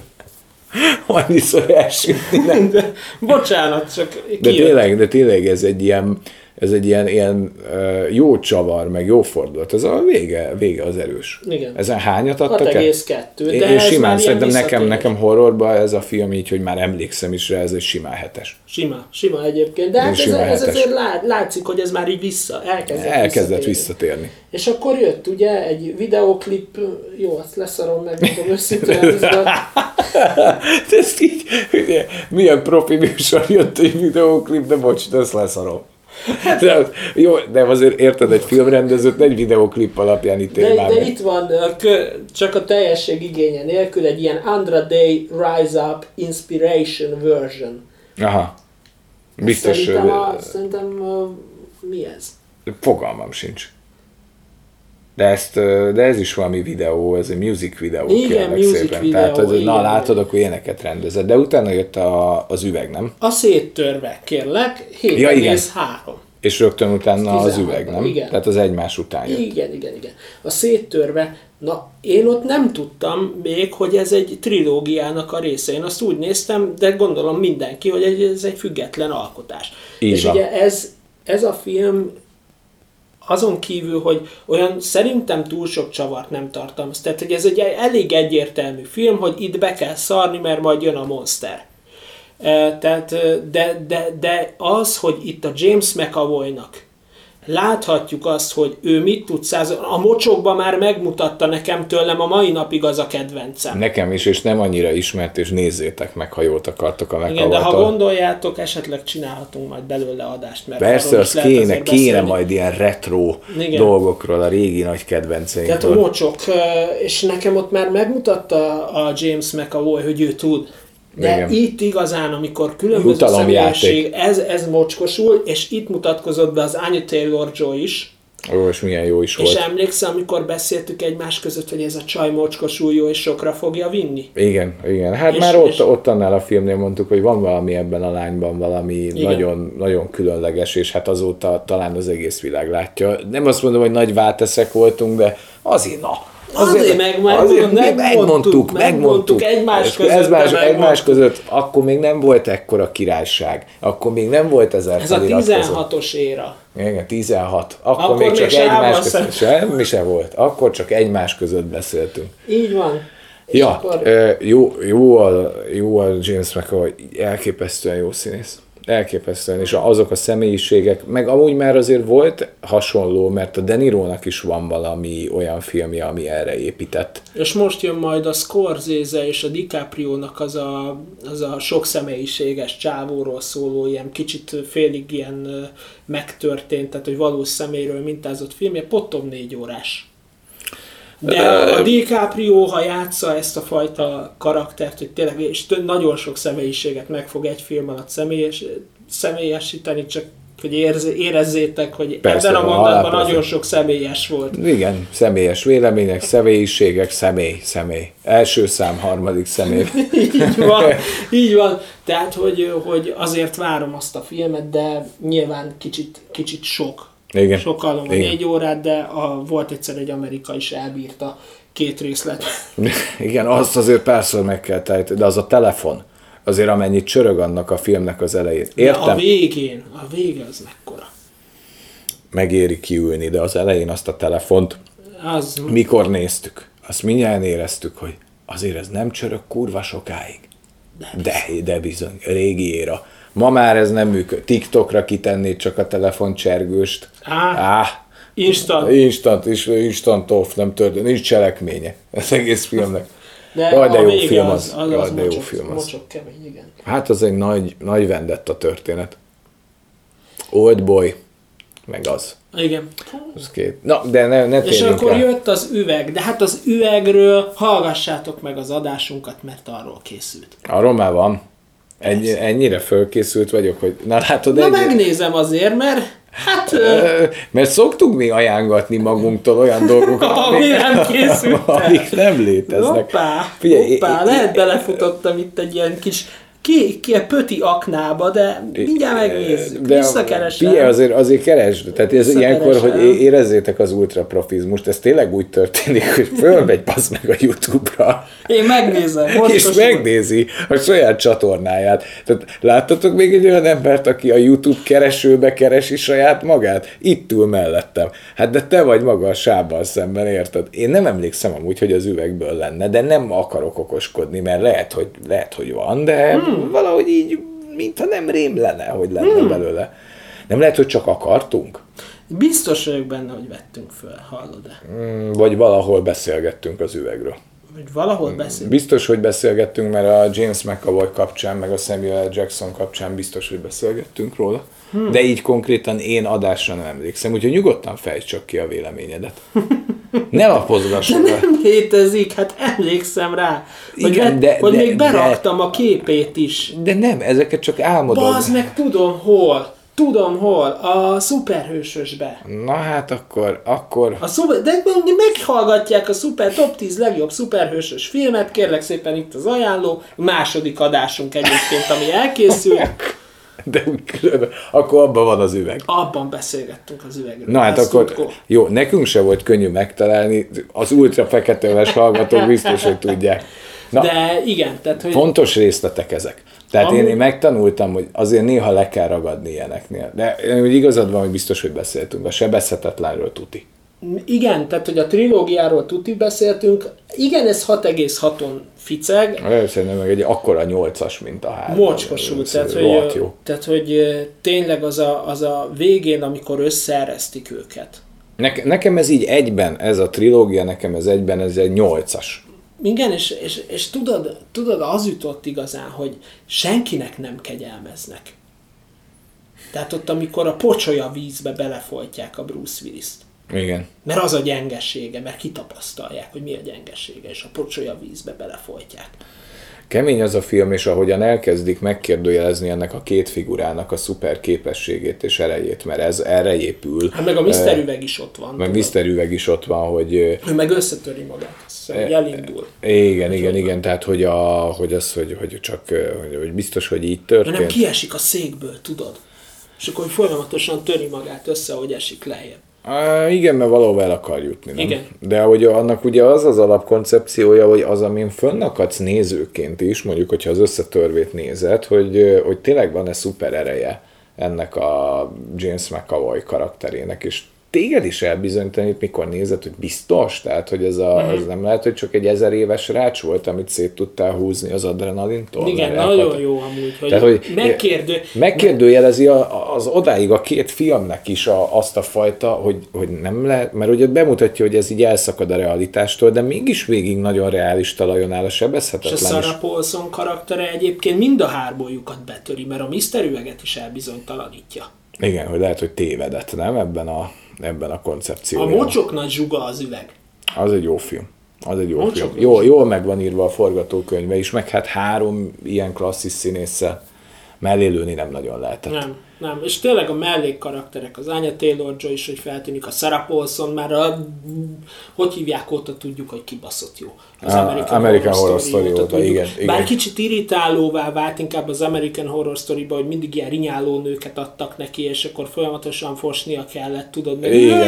annyiszor elsütni, nem? De, bocsánat, csak De kijött. tényleg, de tényleg ez egy ilyen, ez egy ilyen, ilyen jó csavar, meg jó fordulat. Ez a vége, vége az erős. Igen. Ezen hányat adtak 6,2. De Én, én ez simán szerintem nekem, nekem horrorban ez a film így, hogy már emlékszem is rá, ez egy simán hetes. Sima, sima egyébként. De hát ez, ez azért lá, látszik, hogy ez már így vissza, elkezdett, Elkezdett visszatérni. visszatérni. És akkor jött ugye egy videoklip, jó, azt leszarom meg, mondom őszintén, ez [LAUGHS] így, ugye, milyen profi műsor jött egy videóklip, de bocs, de ezt leszarom. De, jó, de azért érted, egy filmrendezőt egy videóklip alapján ítél de, de meg. itt van, csak a teljesség igénye nélkül egy ilyen Andra Day Rise Up Inspiration version. Aha. Biztos, Szerintem, a, szerintem ö, mi ez? fogalmam sincs. De, ezt, de ez is valami videó, ez egy music videó. Igen, music szépen. videó, Tehát, hogy, igen, na látod, akkor éneket rendezett. De utána jött a, az üveg, nem? A széttörve, kérlek, 7,3. Ja, igen. És rögtön utána az 16, üveg, nem? igen. Tehát az egymás után jött. Igen, igen, igen. A széttörve, na én ott nem tudtam még, hogy ez egy trilógiának a része. Én azt úgy néztem, de gondolom mindenki, hogy ez egy független alkotás. Így És van. ugye ez, ez a film azon kívül, hogy olyan szerintem túl sok csavart nem tartalmaz. Tehát, hogy ez egy elég egyértelmű film, hogy itt be kell szarni, mert majd jön a monster. E, Tehát, de, de, de az, hogy itt a James McAvoy-nak láthatjuk azt, hogy ő mit tud száz... A mocsokban már megmutatta nekem tőlem a mai napig az a kedvencem. Nekem is, és nem annyira ismert, és nézzétek meg, ha jót akartok a Igen, de ha gondoljátok, esetleg csinálhatunk majd belőle adást, mert Persze, az kéne, kéne majd ilyen retro Igen. dolgokról, a régi nagy Tehát a kedvenceinkről. mocsok, és nekem ott már megmutatta a James McAvoy, hogy ő tud. De Igen. itt igazán, amikor különböző személyesség, ez, ez mocskosul, és itt mutatkozott be az Anya Taylor-Joy is, Ó, és milyen jó is és volt. emlékszem, amikor beszéltük egymás között, hogy ez a csaj mocskosul jó, és sokra fogja vinni. Igen, igen. Hát És- már ott, és- ott annál a filmnél mondtuk, hogy van valami ebben a lányban, valami Igen. nagyon, nagyon különleges, és hát azóta talán az egész világ látja. Nem azt mondom, hogy nagy válteszek voltunk, de azért na. Azért meg- meg- azért megmondtuk, megmondtuk, megmondtuk egymás És között, Ez más, egymás megmondtuk. között, akkor még nem volt ekkora királyság. Akkor még nem volt ezer Ez a feliratkozó. 16-os éra. Igen, 16. Akkor, Akkor még még csak sávval egymás között. Semmi se volt. Akkor csak egymás között beszéltünk. Így van. És Ja, akkor, jó, jó, a, jó a James McAvoy, elképesztően jó színész. Elképesztően, és azok a személyiségek, meg amúgy már azért volt hasonló, mert a De Nirónak is van valami olyan filmje, ami erre épített. és most jön majd a Scorsese és a DiCaprio-nak az a, az a sok személyiséges csávóról szóló, ilyen kicsit félig ilyen megtörtént, tehát hogy valós személyről mintázott filmje, potom négy órás. De a DiCaprio, ha játsza ezt a fajta karaktert, hogy tényleg, és nagyon sok személyiséget meg fog egy film alatt személyes, személyesíteni, csak hogy érz, érezzétek, hogy Persze, ebben a mondatban nagyon sok személyes volt. Igen, személyes vélemények, személyiségek, személy, személy. Első szám, harmadik személy. [LAUGHS] így van, [LAUGHS] így van. Tehát, hogy, hogy azért várom azt a filmet, de nyilván kicsit, kicsit sok. Igen. Sokkal Igen. négy órát, de a, volt egyszer egy amerikai is elbírta két részlet. [LAUGHS] Igen, azt azért párszor meg kell tejteni, de az a telefon, azért amennyit csörög annak a filmnek az elején. De a Értem, végén, a vége az mekkora. megéri kiülni, de az elején azt a telefont, Az, mikor néztük, azt mindjárt éreztük, hogy azért ez nem csörög kurva sokáig. De, de bizony, régi éra. Ma már ez nem működik. TikTokra kitennéd csak a telefoncsergőst. Á. Á, instant. instant, is, instant off, nem történt, nincs cselekménye az egész filmnek. [LAUGHS] De Jaj, de a jó film az, az. az, Jaj, az de jó mocsok, film az. mocsok kemény, igen. Hát az egy nagy, nagy vendetta történet. Old Boy, meg az. Igen. az két. Na, de ne, ne És akkor el. jött az üveg, de hát az üvegről hallgassátok meg az adásunkat, mert arról készült. Arról már van. Ennyi, ennyire fölkészült vagyok, hogy na látod, Na egy, megnézem azért, mert hát... ö, mert szoktunk mi ajángatni magunktól olyan dolgokat, [LAUGHS] Ami nem készültek. amik nem léteznek. Hoppá, Figyelj, hoppá, lehet belefutottam itt egy ilyen kis ki, ki a pöti aknába, de mindjárt megnézzük, De visszakeresem. figyelj, azért, azért keresd. Tehát ez ilyenkor, hogy érezzétek az ultraprofizmust, ez tényleg úgy történik, hogy fölmegy passz meg a Youtube-ra, Én megnézem. És megnézi a saját csatornáját. Tehát láttatok még egy olyan embert, aki a YouTube keresőbe keresi saját magát? Itt ül mellettem. Hát de te vagy maga a sábbal szemben, érted? Én nem emlékszem amúgy, hogy az üvegből lenne, de nem akarok okoskodni, mert lehet, hogy, lehet, hogy van, de hmm. valahogy így, mintha nem rém lenne, hogy lenne hmm. belőle. Nem lehet, hogy csak akartunk? Biztos vagyok benne, hogy vettünk föl, hallod-e? Hmm, vagy valahol beszélgettünk az üvegről. Vagy valahol beszélgettünk. Biztos, hogy beszélgettünk, mert a James McAvoy kapcsán, meg a Samuel Jackson kapcsán biztos, hogy beszélgettünk róla. Hmm. De így konkrétan én adásra nem emlékszem, úgyhogy nyugodtan fejtsd csak ki a véleményedet. [LAUGHS] Ne lapozgass. De nem létezik, hát emlékszem rá. Hogy, Igen, de, hogy de, még beraktam de, a képét is. De nem, ezeket csak álmodom. Bazd meg, tudom hol. Tudom hol, a szuperhősösbe. Na hát akkor, akkor... A szuper, de meghallgatják a szuper, top 10 legjobb szuperhősös filmet, kérlek szépen itt az ajánló, második adásunk egyébként, ami elkészül. [LAUGHS] De különben, akkor abban van az üveg. Abban beszélgettünk az üvegről. Na hát akkor, tudkó. jó, nekünk se volt könnyű megtalálni, az ultra feketőves hallgatók biztos, hogy tudják. Na, De igen, tehát hogy... Fontos részletek ezek. Tehát Amúgy... én, én megtanultam, hogy azért néha le kell ragadni ilyeneknél. De hogy igazad van, hogy biztos, hogy beszéltünk. A sebezhetetlenről tuti. Igen, tehát hogy a trilógiáról tuti beszéltünk. Igen, ez 6,6-on ficeg. Szerintem meg egy akkora 8-as, mint a három. Mocskosú, tehát, hogy, jó. tehát hogy tényleg az a, az a végén, amikor összeeresztik őket. Ne, nekem ez így egyben, ez a trilógia, nekem ez egyben, ez egy 8-as. Igen, és, és, és tudod, tudod, az jutott igazán, hogy senkinek nem kegyelmeznek. Tehát ott, amikor a pocsolya vízbe belefolytják a Bruce Willis-t. Igen. Mert az a gyengesége, mert kitapasztalják, hogy mi a gyengesége, és a pocsolya vízbe belefolytják. Kemény az a film, és ahogyan elkezdik megkérdőjelezni ennek a két figurának a szuper képességét és erejét, mert ez erre épül. Hát meg a Mr. Üveg is ott van. Meg Mr. Üveg is ott van, hogy... Ő meg összetöri magát, szóval elindul. Igen, igen, igen, tehát hogy, a, hogy az, hogy, hogy csak, hogy, hogy biztos, hogy így történt. nem kiesik a székből, tudod? És akkor folyamatosan töri magát össze, hogy esik lejjebb. Á, igen, mert valahol el akar jutni, nem? Igen. De hogy annak ugye az az alapkoncepciója, hogy az, amin fönnakadsz nézőként is, mondjuk, hogyha az összetörvét nézed, hogy, hogy tényleg van-e szuper ereje ennek a James McAvoy karakterének, és téged is elbizonyítanít, mikor nézed, hogy biztos? Tehát, hogy ez, a, uh-huh. ez nem lehet, hogy csak egy ezer éves rács volt, amit szét tudtál húzni az adrenalintól. Igen, nagyon jó amúgy, hogy, Tehát, hogy megkérdő... megkérdőjelezi a, az odáig a két filmnek is a, azt a fajta, hogy, hogy nem lehet, mert ugye bemutatja, hogy ez így elszakad a realitástól, de mégis végig nagyon reális talajon áll a sebezhetetlen. És a Sarah Paulson karaktere egyébként mind a hárboljukat betöri, mert a Mr. Üveget is elbizonytalanítja. Igen, hogy lehet, hogy tévedett, nem? Ebben a ebben a koncepcióban. A mocsok nagy zsuga az üveg. Az egy jó film. Az egy jó mocsok film. Jó, jól meg van írva a forgatókönyve is, meg hát három ilyen klasszis színésszel mellélőni nem nagyon lehetett. Nem, nem. És tényleg a mellék karakterek, az Anya Taylor-Joy is, hogy feltűnik, a Sarah Paulson, már a, hogy hívják óta tudjuk, hogy kibaszott jó. Az American, American Horror, Horror Story, Story óta, igen, igen. Bár kicsit irritálóvá vált inkább az American Horror Story-ba, hogy mindig ilyen rinyáló nőket adtak neki, és akkor folyamatosan fosnia kellett, tudod, meg igen.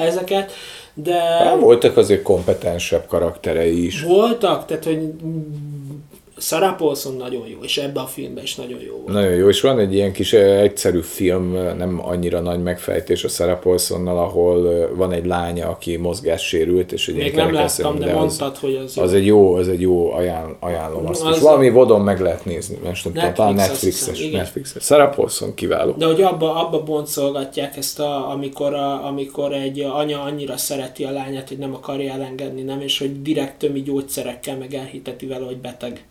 ezeket. De... Hát, voltak azért kompetensebb karakterei is. Voltak, tehát hogy Sarah Paulson nagyon jó, és ebbe a filmben is nagyon jó volt. Nagyon jó, és van egy ilyen kis egyszerű film, nem annyira nagy megfejtés a Sarah Paulsonnal, ahol van egy lánya, aki mozgássérült, és egy Még nem láttam, de, de mondtad, az, hogy az, az egy jó, az egy jó ajánl, ajánlom azt az és valami vodon meg lehet nézni, most nem tudom, talán Netflixes, hiszem, Netflixes. Sarah Paulson kiváló. De hogy abba, abba boncolgatják ezt, a, amikor, a, amikor egy anya annyira szereti a lányát, hogy nem akarja elengedni, nem, és hogy direkt tömi gyógyszerekkel meg elhiteti vele, hogy beteg.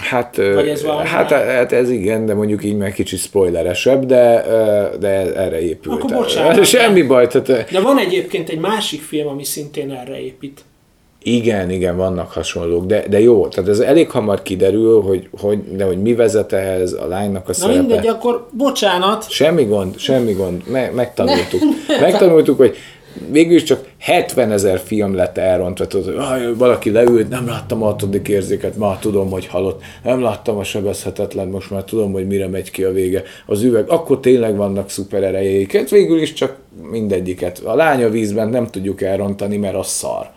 Hát, ez hát, hát ez igen, de mondjuk így meg kicsit spoileresebb, de, de erre épült. Akkor bocsánat. [LAUGHS] Semmi baj. Tehát, de van egyébként egy másik film, ami szintén erre épít. Igen, igen, vannak hasonlók, de, de jó, tehát ez elég hamar kiderül, hogy, hogy, de hogy mi vezet ehhez a lánynak a Na szerepe. mindegy, akkor bocsánat. Semmi gond, semmi gond, Me, megtanultuk. [LAUGHS] Megtanultuk, hogy végül csak 70 ezer film lett elrontva, tudod, hogy valaki leült, nem láttam a hatodik érzéket, már tudom, hogy halott, nem láttam a sebezhetetlen, most már tudom, hogy mire megy ki a vége. Az üveg, akkor tényleg vannak szuper erejéket, végül is csak mindegyiket. A lánya vízben nem tudjuk elrontani, mert az szar.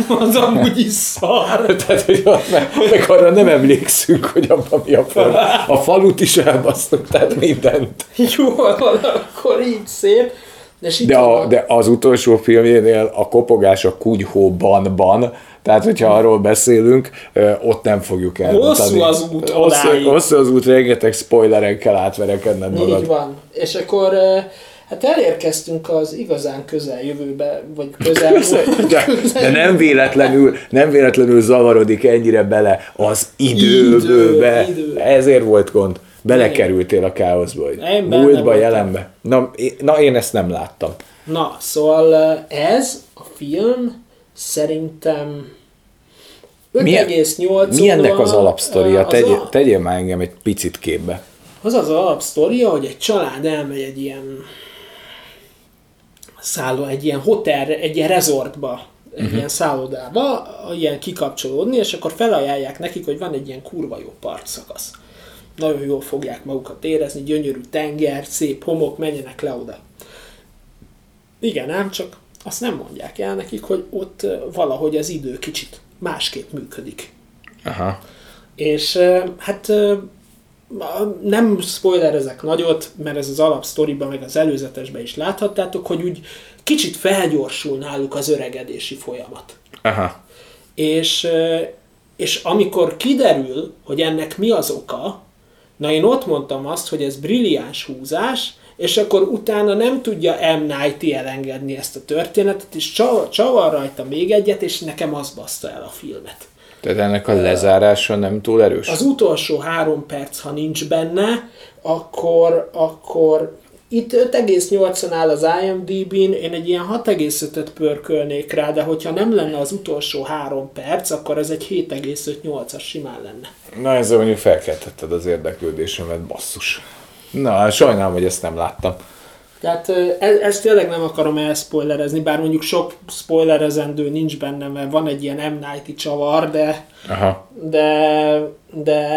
[LAUGHS] az amúgy is szar. [LAUGHS] Tehát, hogy meg, arra nem emlékszünk, hogy abban mi a fal. A falut is elbasztunk, tehát mindent. [LAUGHS] Jó, van, akkor így szép. De, de, a, de az utolsó filmjénél a kopogás a kunyhóban, tehát, hogyha arról beszélünk, ott nem fogjuk elmondani. Hosszú az út hosszú, hosszú az út, rengeteg spoileren kell átverekedned magad. Így van. És akkor Hát elérkeztünk az igazán közeljövőbe, vagy közel, [LAUGHS] de, de nem véletlenül, nem véletlenül zavarodik ennyire bele az időbe. Idő, idő. Ezért volt gond. Belekerültél a káoszba, hogy múltba, jelenbe. Na, na, én ezt nem láttam. Na, szóval ez a film szerintem 5,8 Mi ennek az alapsztoria? Tegy, a... Tegyél már engem egy picit képbe. Az az alapsztoria, hogy egy család elmegy egy ilyen szálló, egy ilyen hotel, egy ilyen resortba, egy uh-huh. ilyen szállodába, ilyen kikapcsolódni, és akkor felajánlják nekik, hogy van egy ilyen kurva jó partszakasz. Nagyon jól fogják magukat érezni, gyönyörű tenger, szép homok, menjenek le oda. Igen, ám csak azt nem mondják el nekik, hogy ott valahogy az idő kicsit másképp működik. Aha. És hát nem spoilerezek nagyot, mert ez az alapsztoriban, meg az előzetesben is láthattátok, hogy úgy kicsit felgyorsul náluk az öregedési folyamat. Aha. És, és amikor kiderül, hogy ennek mi az oka, na én ott mondtam azt, hogy ez brilliáns húzás, és akkor utána nem tudja M. Night elengedni ezt a történetet, és csavar, csavar rajta még egyet, és nekem az baszta el a filmet. Tehát ennek a lezárása nem túl erős? Az utolsó három perc, ha nincs benne, akkor, akkor itt 5,8 áll az IMDb-n, én egy ilyen 6,5-öt pörkölnék rá, de hogyha nem lenne az utolsó három perc, akkor ez egy 7,5-8-as simán lenne. Na ezzel mondjuk felkeltetted az érdeklődésemet, basszus. Na, sajnálom, hogy ezt nem láttam. Tehát ez, ezt tényleg nem akarom elspoilerezni, bár mondjuk sok spoilerezendő nincs benne, mert van egy ilyen M. Night-i csavar, de, Aha. de, de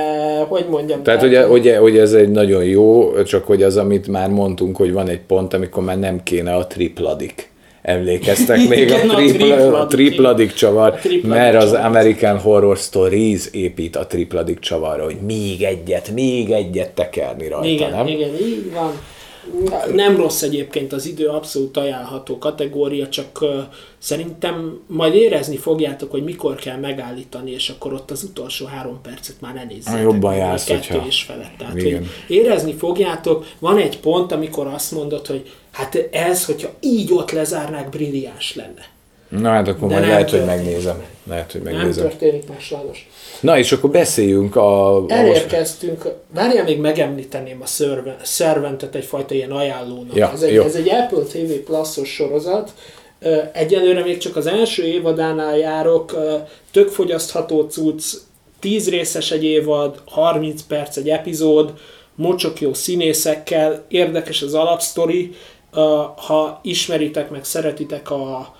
hogy mondjam. Tehát, ugye, ugye, ugye ez egy nagyon jó, csak hogy az, amit már mondtunk, hogy van egy pont, amikor már nem kéne a tripladik emlékeztek [LAUGHS] még Igen, a, tripla, a tripladik csavar, a tripladik mert az American Horror Stories épít a tripladik csavarra, hogy még egyet, még egyet tekerni rajta, igen, nem? Igen, így van. Nem rossz egyébként az idő, abszolút ajánlható kategória, csak uh, szerintem majd érezni fogjátok, hogy mikor kell megállítani, és akkor ott az utolsó három percet már ne nézzétek. Jobban jársz, kettő és felett. Tehát, hogy érezni fogjátok, van egy pont, amikor azt mondod, hogy hát ez, hogyha így ott lezárnák, brilliáns lenne. Na hát akkor De majd lehet, hogy megnézem. Lehet, hogy megnézem. Nem történik már sajnos. Na és akkor beszéljünk a... Elérkeztünk, várjál még megemlíteném a Serventet egyfajta ilyen ajánlónak. Ja, ez, egy, ez egy Apple TV Plus-os sorozat, Egyelőre még csak az első évadánál járok, tök fogyasztható cucc, 10 részes egy évad, 30 perc egy epizód, mocsok jó színészekkel, érdekes az alapsztori, ha ismeritek meg szeretitek a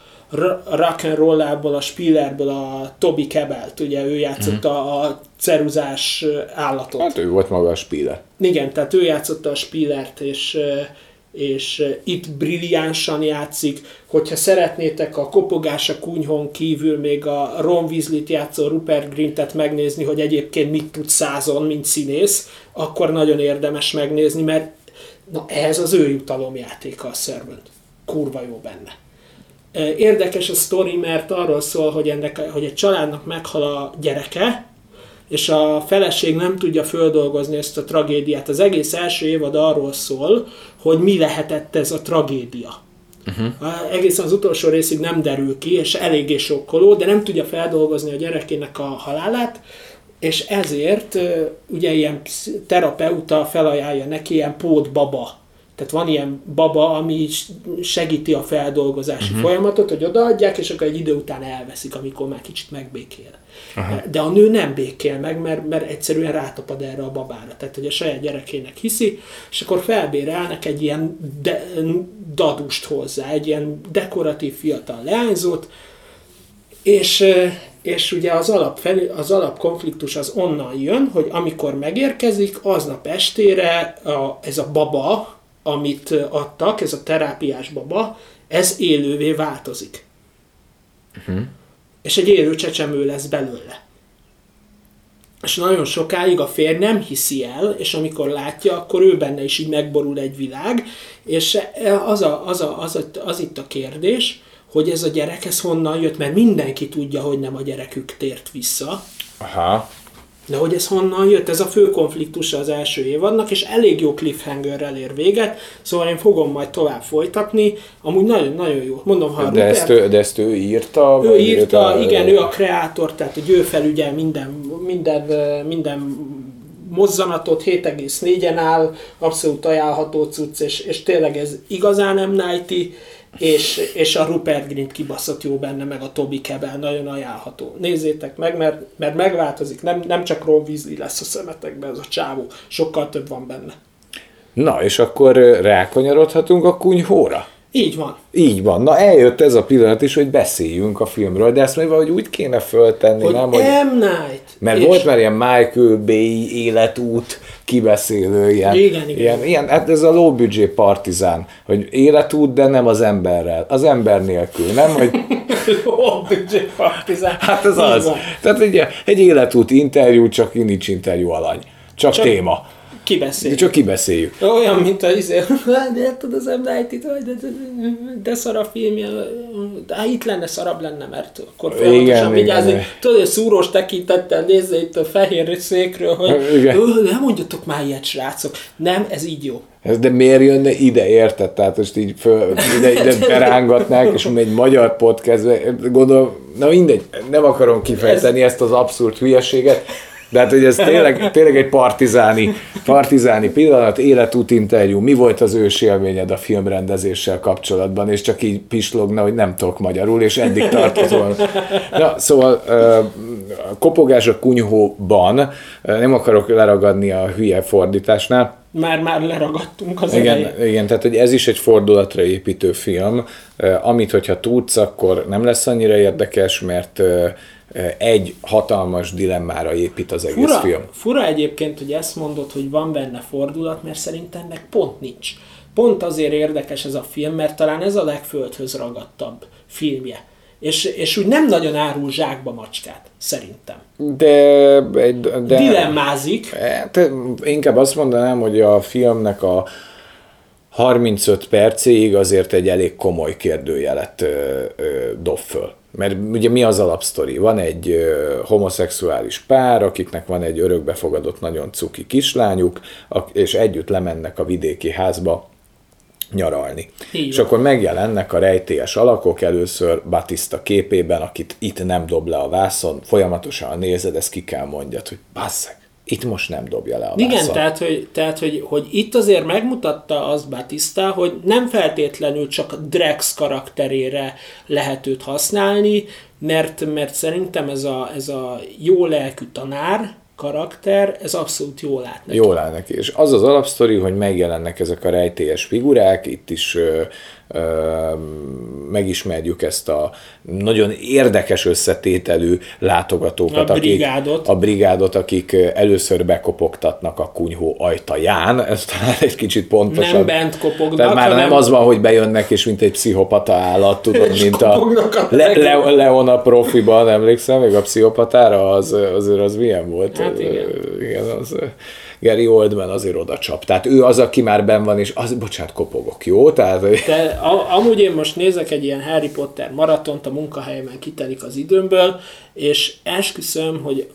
rock and rollából, a Spillerből a Toby Kebelt, ugye ő játszotta mm. a ceruzás állatot. Hát ő volt maga a Spiller. Igen, tehát ő játszotta a Spillert, és és itt brilliánsan játszik. Hogyha szeretnétek a kopogás a kunyhon kívül még a Ron Weasley-t játszó Rupert Grint-et megnézni, hogy egyébként mit tud százon, mint színész, akkor nagyon érdemes megnézni, mert na ez az ő jutalomjátéka a Servant. Kurva jó benne. Érdekes a sztori, mert arról szól, hogy, ennek, hogy egy családnak meghal a gyereke, és a feleség nem tudja földolgozni ezt a tragédiát. Az egész első évad arról szól, hogy mi lehetett ez a tragédia. Uh-huh. Egészen az utolsó részig nem derül ki, és eléggé sokkoló, de nem tudja feldolgozni a gyerekének a halálát, és ezért ugye ilyen terapeuta felajánlja neki ilyen pótbaba tehát van ilyen baba, ami segíti a feldolgozási uh-huh. folyamatot, hogy odaadják, és akkor egy idő után elveszik, amikor már kicsit megbékél. Uh-huh. De a nő nem békél meg, mert, mert egyszerűen rátapad erre a babára. Tehát, hogy a saját gyerekének hiszi, és akkor felbérelnek egy ilyen de, dadust hozzá, egy ilyen dekoratív fiatal leányzót, és, és ugye az alap, fel, az alapkonfliktus az onnan jön, hogy amikor megérkezik, aznap estére a, ez a baba, amit adtak, ez a terápiás baba, ez élővé változik. Uh-huh. és egy élő csecsemő lesz belőle. És nagyon sokáig a férj nem hiszi el, és amikor látja, akkor ő benne is így megborul egy világ, és az, a, az, a, az, a, az itt a kérdés, hogy ez a gyerek ez honnan jött, mert mindenki tudja, hogy nem a gyerekük tért vissza. Aha. De hogy ez honnan jött, ez a fő konfliktusa az első évadnak, és elég jó cliffhangerrel ér véget, szóval én fogom majd tovább folytatni. Amúgy nagyon-nagyon jó. Mondom, ha De ezt, ő, de ezt ő írta? ő írta, ő- igen, ő a kreátor, tehát hogy ő felügyel minden, minden, minden mozzanatot, 7,4-en áll, abszolút ajánlható cucc, és, és tényleg ez igazán nem Nighty, és, és a Rupert Grint kibaszott jó benne, meg a Toby Kebbell nagyon ajánlható. Nézzétek meg, mert, mert megváltozik, nem, nem csak Ron Weasley lesz a szemetekben ez a csávó, sokkal több van benne. Na, és akkor rákanyarodhatunk a kunyhóra? Így van. Így van. Na eljött ez a pillanat is, hogy beszéljünk a filmről, de ezt még valahogy úgy kéne föltenni, Hogy nem? Hogy... M. Night. Mert és- volt már ilyen Michael Bay életút kibeszélő, ilyen, Igen, igen. ilyen, ilyen, hát ez a low budget partizán, hogy életút, de nem az emberrel, az ember nélkül, nem? Hogy, [LAUGHS] Ó, budget partizán. hát ez Így az. van. Tehát ugye egy életút interjú, csak nincs interjú alany. Csak, csak téma. Kibeszél. Csak kibeszéljük. Olyan, mint a izé, [LAUGHS] de tudod az M. Night-it, de, de, de szar a filmje, de hát itt lenne szarabb lenne, mert akkor folyamatosan vigyázni. igen. Tudod, hogy szúrós tekintettel nézze itt a fehér székről, hogy [LAUGHS] Igen. "Ö, nem mondjatok már ilyet, srácok. Nem, ez így jó. Ez De miért jönne ide, érted? Tehát most így föl, ide, ide [LAUGHS] berángatnák, és egy magyar podcast, gondolom, na mindegy, nem akarom kifejteni ezt az abszurd hülyeséget, de hát, hogy ez tényleg, tényleg egy partizáni, partizáni pillanat, életút interjú, mi volt az ős élményed a filmrendezéssel kapcsolatban, és csak így pislogna, hogy nem tudok magyarul, és eddig tartott volna. Na, szóval a kopogás a kunyhóban, nem akarok leragadni a hülye fordításnál, Már, már leragadtunk az igen, elején. igen, tehát hogy ez is egy fordulatra építő film, amit hogyha tudsz, akkor nem lesz annyira érdekes, mert egy hatalmas dilemmára épít az egész Fura, film. fura egyébként, hogy ezt mondod, hogy van benne fordulat, mert szerintem meg pont nincs. Pont azért érdekes ez a film, mert talán ez a legföldhöz ragadtabb filmje. És, és úgy nem nagyon árul zsákba macskát, szerintem. De, de, Dilemmázik, Hát, inkább azt mondanám, hogy a filmnek a 35 percéig azért egy elég komoly kérdőjelet ö, ö, dob föl. Mert ugye mi az alapsztori? Van egy ö, homoszexuális pár, akiknek van egy örökbefogadott nagyon cuki kislányuk, és együtt lemennek a vidéki házba nyaralni. Így és akkor megjelennek a rejtélyes alakok először Batista képében, akit itt nem dob le a vászon, folyamatosan nézed, ezt ki kell mondjad, hogy basszeg, itt most nem dobja le a Igen, vászon. tehát, hogy, tehát hogy, hogy itt azért megmutatta az Batista, hogy nem feltétlenül csak Drex karakterére lehet őt használni, mert, mert szerintem ez a, ez a jó lelkű tanár karakter, ez abszolút jól lát neki. Jól áll neki. És az az alapsztori, hogy megjelennek ezek a rejtélyes figurák, itt is ö, ö, megismerjük ezt a nagyon érdekes összetételű látogatókat. A brigádot. Akik, a brigádot, akik először bekopogtatnak a kunyhó ajtaján. Ez talán egy kicsit pontosabb. Nem bent kopognak, Tehát már nem hanem- az van, hogy bejönnek, és mint egy pszichopata állat, tudod, mint a a Le-. Le- Leon a profiban, emlékszem, még a pszichopatára, az, azért az milyen volt? Hát igen. Igen, az Gary Oldman azért oda csap. Tehát ő az, aki már ben van, és az, bocsánat, kopogok, jó? Tehát, De a, amúgy én most nézek egy ilyen Harry Potter maratont, a munkahelyemen kitelik az időmből, és esküszöm, hogy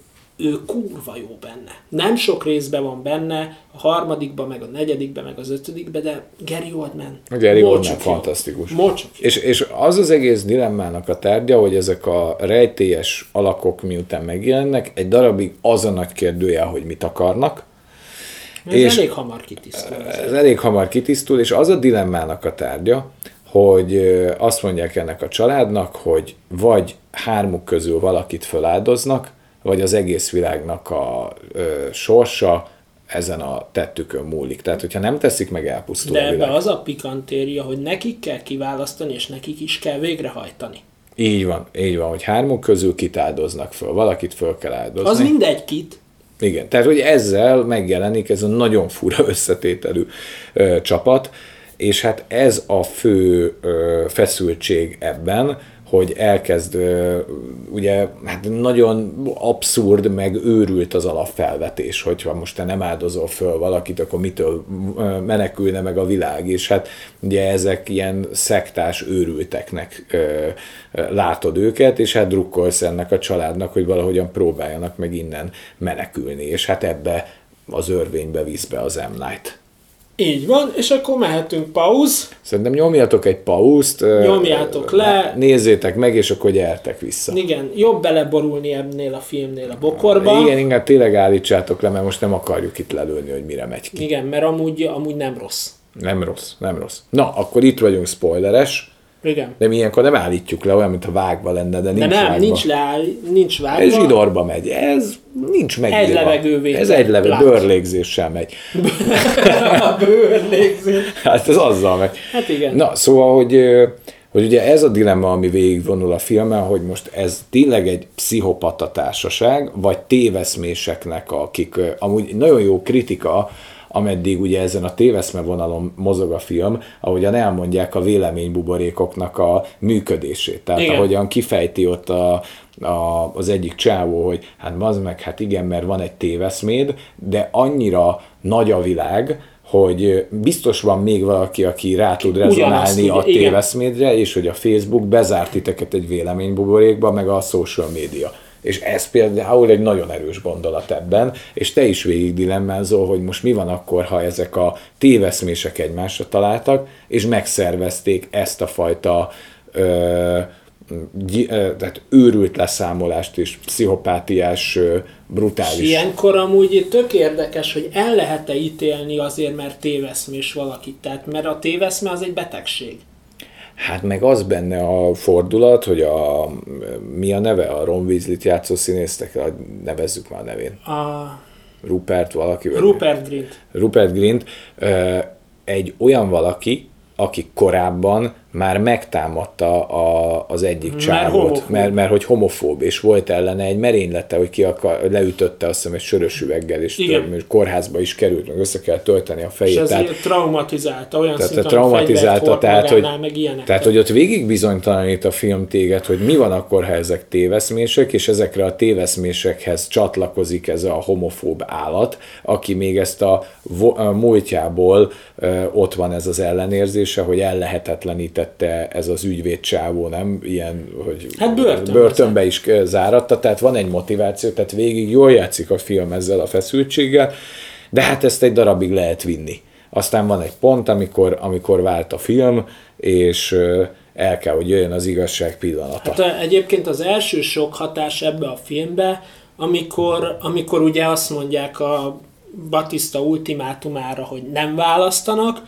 ő kurva jó benne. Nem sok részben van benne, a harmadikban, meg a negyedikben, meg az ötödikben, de Gary Oldman. Gary Oldman fantasztikus. Mocsok jó. És, és az az egész dilemmának a tárgya, hogy ezek a rejtélyes alakok miután megjelennek, egy darabig az a nagy kérdője, hogy mit akarnak, Ez és- elég hamar kitisztul. ez elég hamar kitisztul, és az a dilemmának a tárgya, hogy azt mondják ennek a családnak, hogy vagy hármuk közül valakit föláldoznak, vagy az egész világnak a ö, sorsa ezen a tettükön múlik. Tehát, hogyha nem teszik meg, elpusztul De a ebbe világ. az a pikantéria, hogy nekik kell kiválasztani, és nekik is kell végrehajtani. Így van, így van, hogy hármuk közül kit áldoznak föl, valakit föl kell áldozni. Az mindegy kit. Igen, tehát hogy ezzel megjelenik ez a nagyon fura összetételű ö, csapat, és hát ez a fő ö, feszültség ebben, hogy elkezd, ugye, hát nagyon abszurd, meg őrült az alapfelvetés, hogyha most te nem áldozol föl valakit, akkor mitől menekülne meg a világ, és hát ugye ezek ilyen szektás őrülteknek látod őket, és hát drukkolsz ennek a családnak, hogy valahogyan próbáljanak meg innen menekülni, és hát ebbe az örvénybe visz be az M. Night. Így van, és akkor mehetünk pauz. Szerintem nyomjatok egy pauzt. Nyomjátok le. Nézzétek meg, és akkor gyertek vissza. Igen, jobb beleborulni ennél a filmnél a bokorba. Igen, igen, tényleg állítsátok le, mert most nem akarjuk itt lelőni, hogy mire megy ki. Igen, mert amúgy, amúgy nem rossz. Nem rossz, nem rossz. Na, akkor itt vagyunk spoileres. Igen. De mi ilyenkor nem állítjuk le, olyan, mintha vágva lenne, de nincs de nem, vágva. nincs, leáll, nincs vágva. Ez zsidorba megy, ez nincs meg. Egy levegővé. Ez egy levegő, bőrlégzéssel megy. [LAUGHS] a bőrlégzés. Hát ez azzal megy. Hát igen. Na, szóval, hogy, hogy ugye ez a dilemma, ami végigvonul a filmen, hogy most ez tényleg egy pszichopata társaság, vagy téveszméseknek, akik amúgy nagyon jó kritika, ameddig ugye ezen a téveszme vonalon mozog a film, ahogyan elmondják a véleménybuborékoknak a működését. Tehát igen. ahogyan kifejti ott a, a, az egyik csávó, hogy hát az meg, hát igen, mert van egy téveszméd, de annyira nagy a világ, hogy biztos van még valaki, aki rá tud rezonálni a téveszmédre, és hogy a Facebook bezárt titeket egy véleménybuborékba, meg a social media. És ez például egy nagyon erős gondolat ebben, és te is végig dilemmázol, hogy most mi van akkor, ha ezek a téveszmések egymásra találtak, és megszervezték ezt a fajta ö, tehát őrült leszámolást és pszichopátiás, brutális. És ilyenkor amúgy tök érdekes, hogy el lehet-e ítélni azért, mert téveszmés valakit. Tehát, mert a téveszme az egy betegség. Hát meg az benne a fordulat, hogy a, mi a neve, a Ron Weasley-t játszó színésztek, nevezzük már a nevén. A... Rupert valaki. Rupert Grint. Rupert Grint. Egy olyan valaki, aki korábban már megtámadta a, az egyik csávot, mert, mert hogy homofób, és volt ellene egy merénylete, hogy ki akar, leütötte azt hiszem egy sörös üveggel, és tör, kórházba is került, meg össze kell tölteni a fejét. És tehát, traumatizálta, olyan tehát szinten, traumatizálta, tehát, hogy, meg tehát, hogy ott végig bizonytalanít a film téged, hogy mi van akkor, ha ezek téveszmések, és ezekre a téveszmésekhez csatlakozik ez a homofób állat, aki még ezt a, a múltjából ott van ez az ellenérzése, hogy ellehetetlenít tette ez az ügyvéd csávó, nem? Ilyen, hogy hát börtönbe, börtönbe is záratta, tehát van egy motiváció, tehát végig jól játszik a film ezzel a feszültséggel, de hát ezt egy darabig lehet vinni. Aztán van egy pont, amikor, amikor vált a film, és el kell, hogy jöjjön az igazság pillanata. Hát egyébként az első sok hatás ebbe a filmbe, amikor, amikor ugye azt mondják a Batista ultimátumára, hogy nem választanak,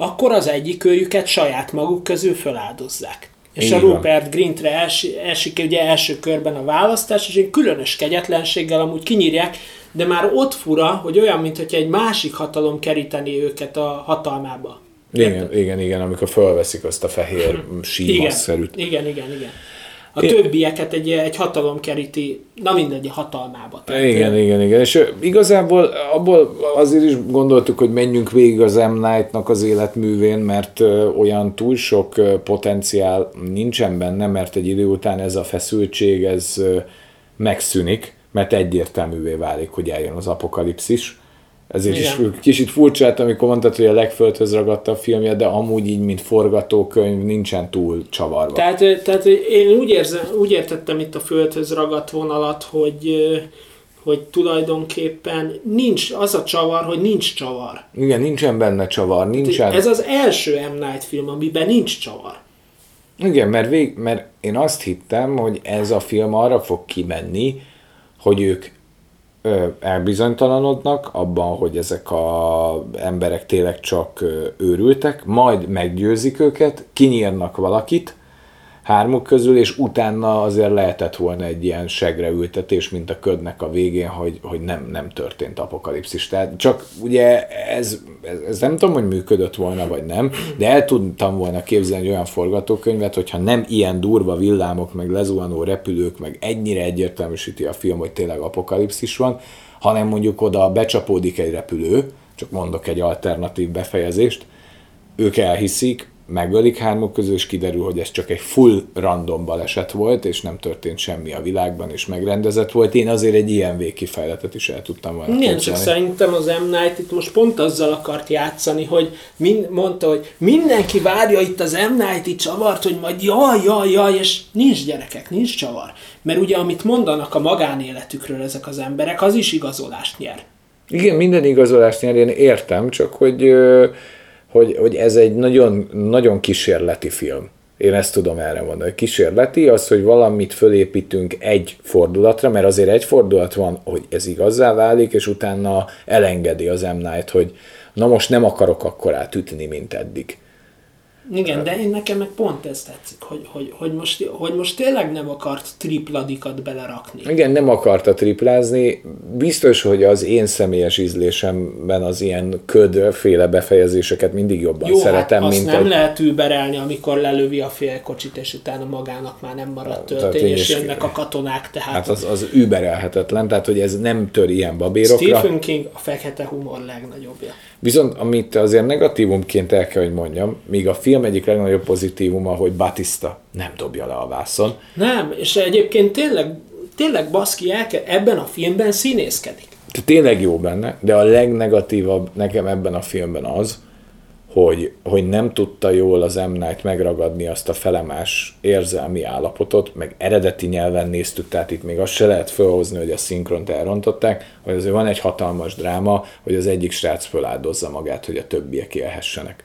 akkor az egyik őjüket saját maguk közül feláldozzák. És Így a Rupert. Grintre esik, esik ugye első körben a választás, és egy különös kegyetlenséggel amúgy kinyírják, de már ott fura, hogy olyan, mintha egy másik hatalom keríteni őket a hatalmába. Igen, igen, igen, amikor fölveszik azt a fehér [LAUGHS] símasszerűt. Igen, igen, igen, igen a é. többieket egy, egy hatalom keríti, na mindegy, a hatalmába. Tehát igen, igen, igen. És igazából abból azért is gondoltuk, hogy menjünk végig az M. Night-nak az életművén, mert olyan túl sok potenciál nincsen benne, mert egy idő után ez a feszültség, ez megszűnik, mert egyértelművé válik, hogy eljön az apokalipszis ezért Igen. is kicsit furcsát, amikor mondtad, hogy a legföldhöz ragadta a filmje, de amúgy így, mint forgatókönyv, nincsen túl csavarva. Tehát, tehát én úgy, érzem, úgy értettem itt a földhöz ragadt vonalat, hogy hogy tulajdonképpen nincs az a csavar, hogy nincs csavar. Igen, nincsen benne csavar, nincsen... Ez az első M. Night film, amiben nincs csavar. Igen, mert, vég, mert én azt hittem, hogy ez a film arra fog kimenni, hogy ők elbizonytalanodnak abban, hogy ezek a emberek tényleg csak őrültek, majd meggyőzik őket, kinyírnak valakit, hármuk közül, és utána azért lehetett volna egy ilyen segreültetés, mint a ködnek a végén, hogy, hogy nem, nem történt apokalipszis. Tehát csak ugye ez, ez, ez nem tudom, hogy működött volna, vagy nem, de el tudtam volna képzelni olyan forgatókönyvet, hogyha nem ilyen durva villámok, meg lezuhanó repülők, meg ennyire egyértelműsíti a film, hogy tényleg apokalipszis van, hanem mondjuk oda becsapódik egy repülő, csak mondok egy alternatív befejezést, ők elhiszik, megölik hármuk közül, és kiderül, hogy ez csak egy full random baleset volt, és nem történt semmi a világban, és megrendezett volt. Én azért egy ilyen végkifejletet is el tudtam volna Igen, képzelni. csak szerintem az M. Night itt most pont azzal akart játszani, hogy mind, mondta, hogy mindenki várja itt az M. Night-i csavart, hogy majd jaj, jaj, jaj, és nincs gyerekek, nincs csavar. Mert ugye amit mondanak a magánéletükről ezek az emberek, az is igazolást nyer. Igen, minden igazolást nyer, én értem, csak hogy, hogy, hogy ez egy nagyon, nagyon kísérleti film. Én ezt tudom erre mondani. Kísérleti az, hogy valamit fölépítünk egy fordulatra, mert azért egy fordulat van, hogy ez igazá válik, és utána elengedi az M. Night, hogy na most nem akarok akkor átütni, mint eddig. Igen, de én nekem meg pont ez tetszik, hogy, hogy, hogy, most, hogy most tényleg nem akart tripladikat belerakni. Igen, nem akarta triplázni. Biztos, hogy az én személyes ízlésemben az ilyen ködféle befejezéseket mindig jobban Jó, hát szeretem, hát mint nem egy... lehet überelni, amikor lelövi a félkocsit, és utána magának már nem maradt töltény, és jönnek a katonák. Tehát... Hát az, az überelhetetlen, tehát hogy ez nem tör ilyen babérokra. Stephen King a fekete humor legnagyobbja. Viszont amit azért negatívumként el kell, hogy mondjam, míg a film egyik legnagyobb pozitívuma, hogy Batista nem dobja le a vászon. Nem, és egyébként tényleg, tényleg baszki el kell, ebben a filmben színészkedik. Tényleg jó benne, de a legnegatívabb nekem ebben a filmben az, hogy, hogy nem tudta jól az M. Night megragadni azt a felemás érzelmi állapotot, meg eredeti nyelven néztük, tehát itt még azt se lehet felhozni, hogy a szinkront elrontották, hogy azért van egy hatalmas dráma, hogy az egyik srác föláldozza magát, hogy a többiek élhessenek.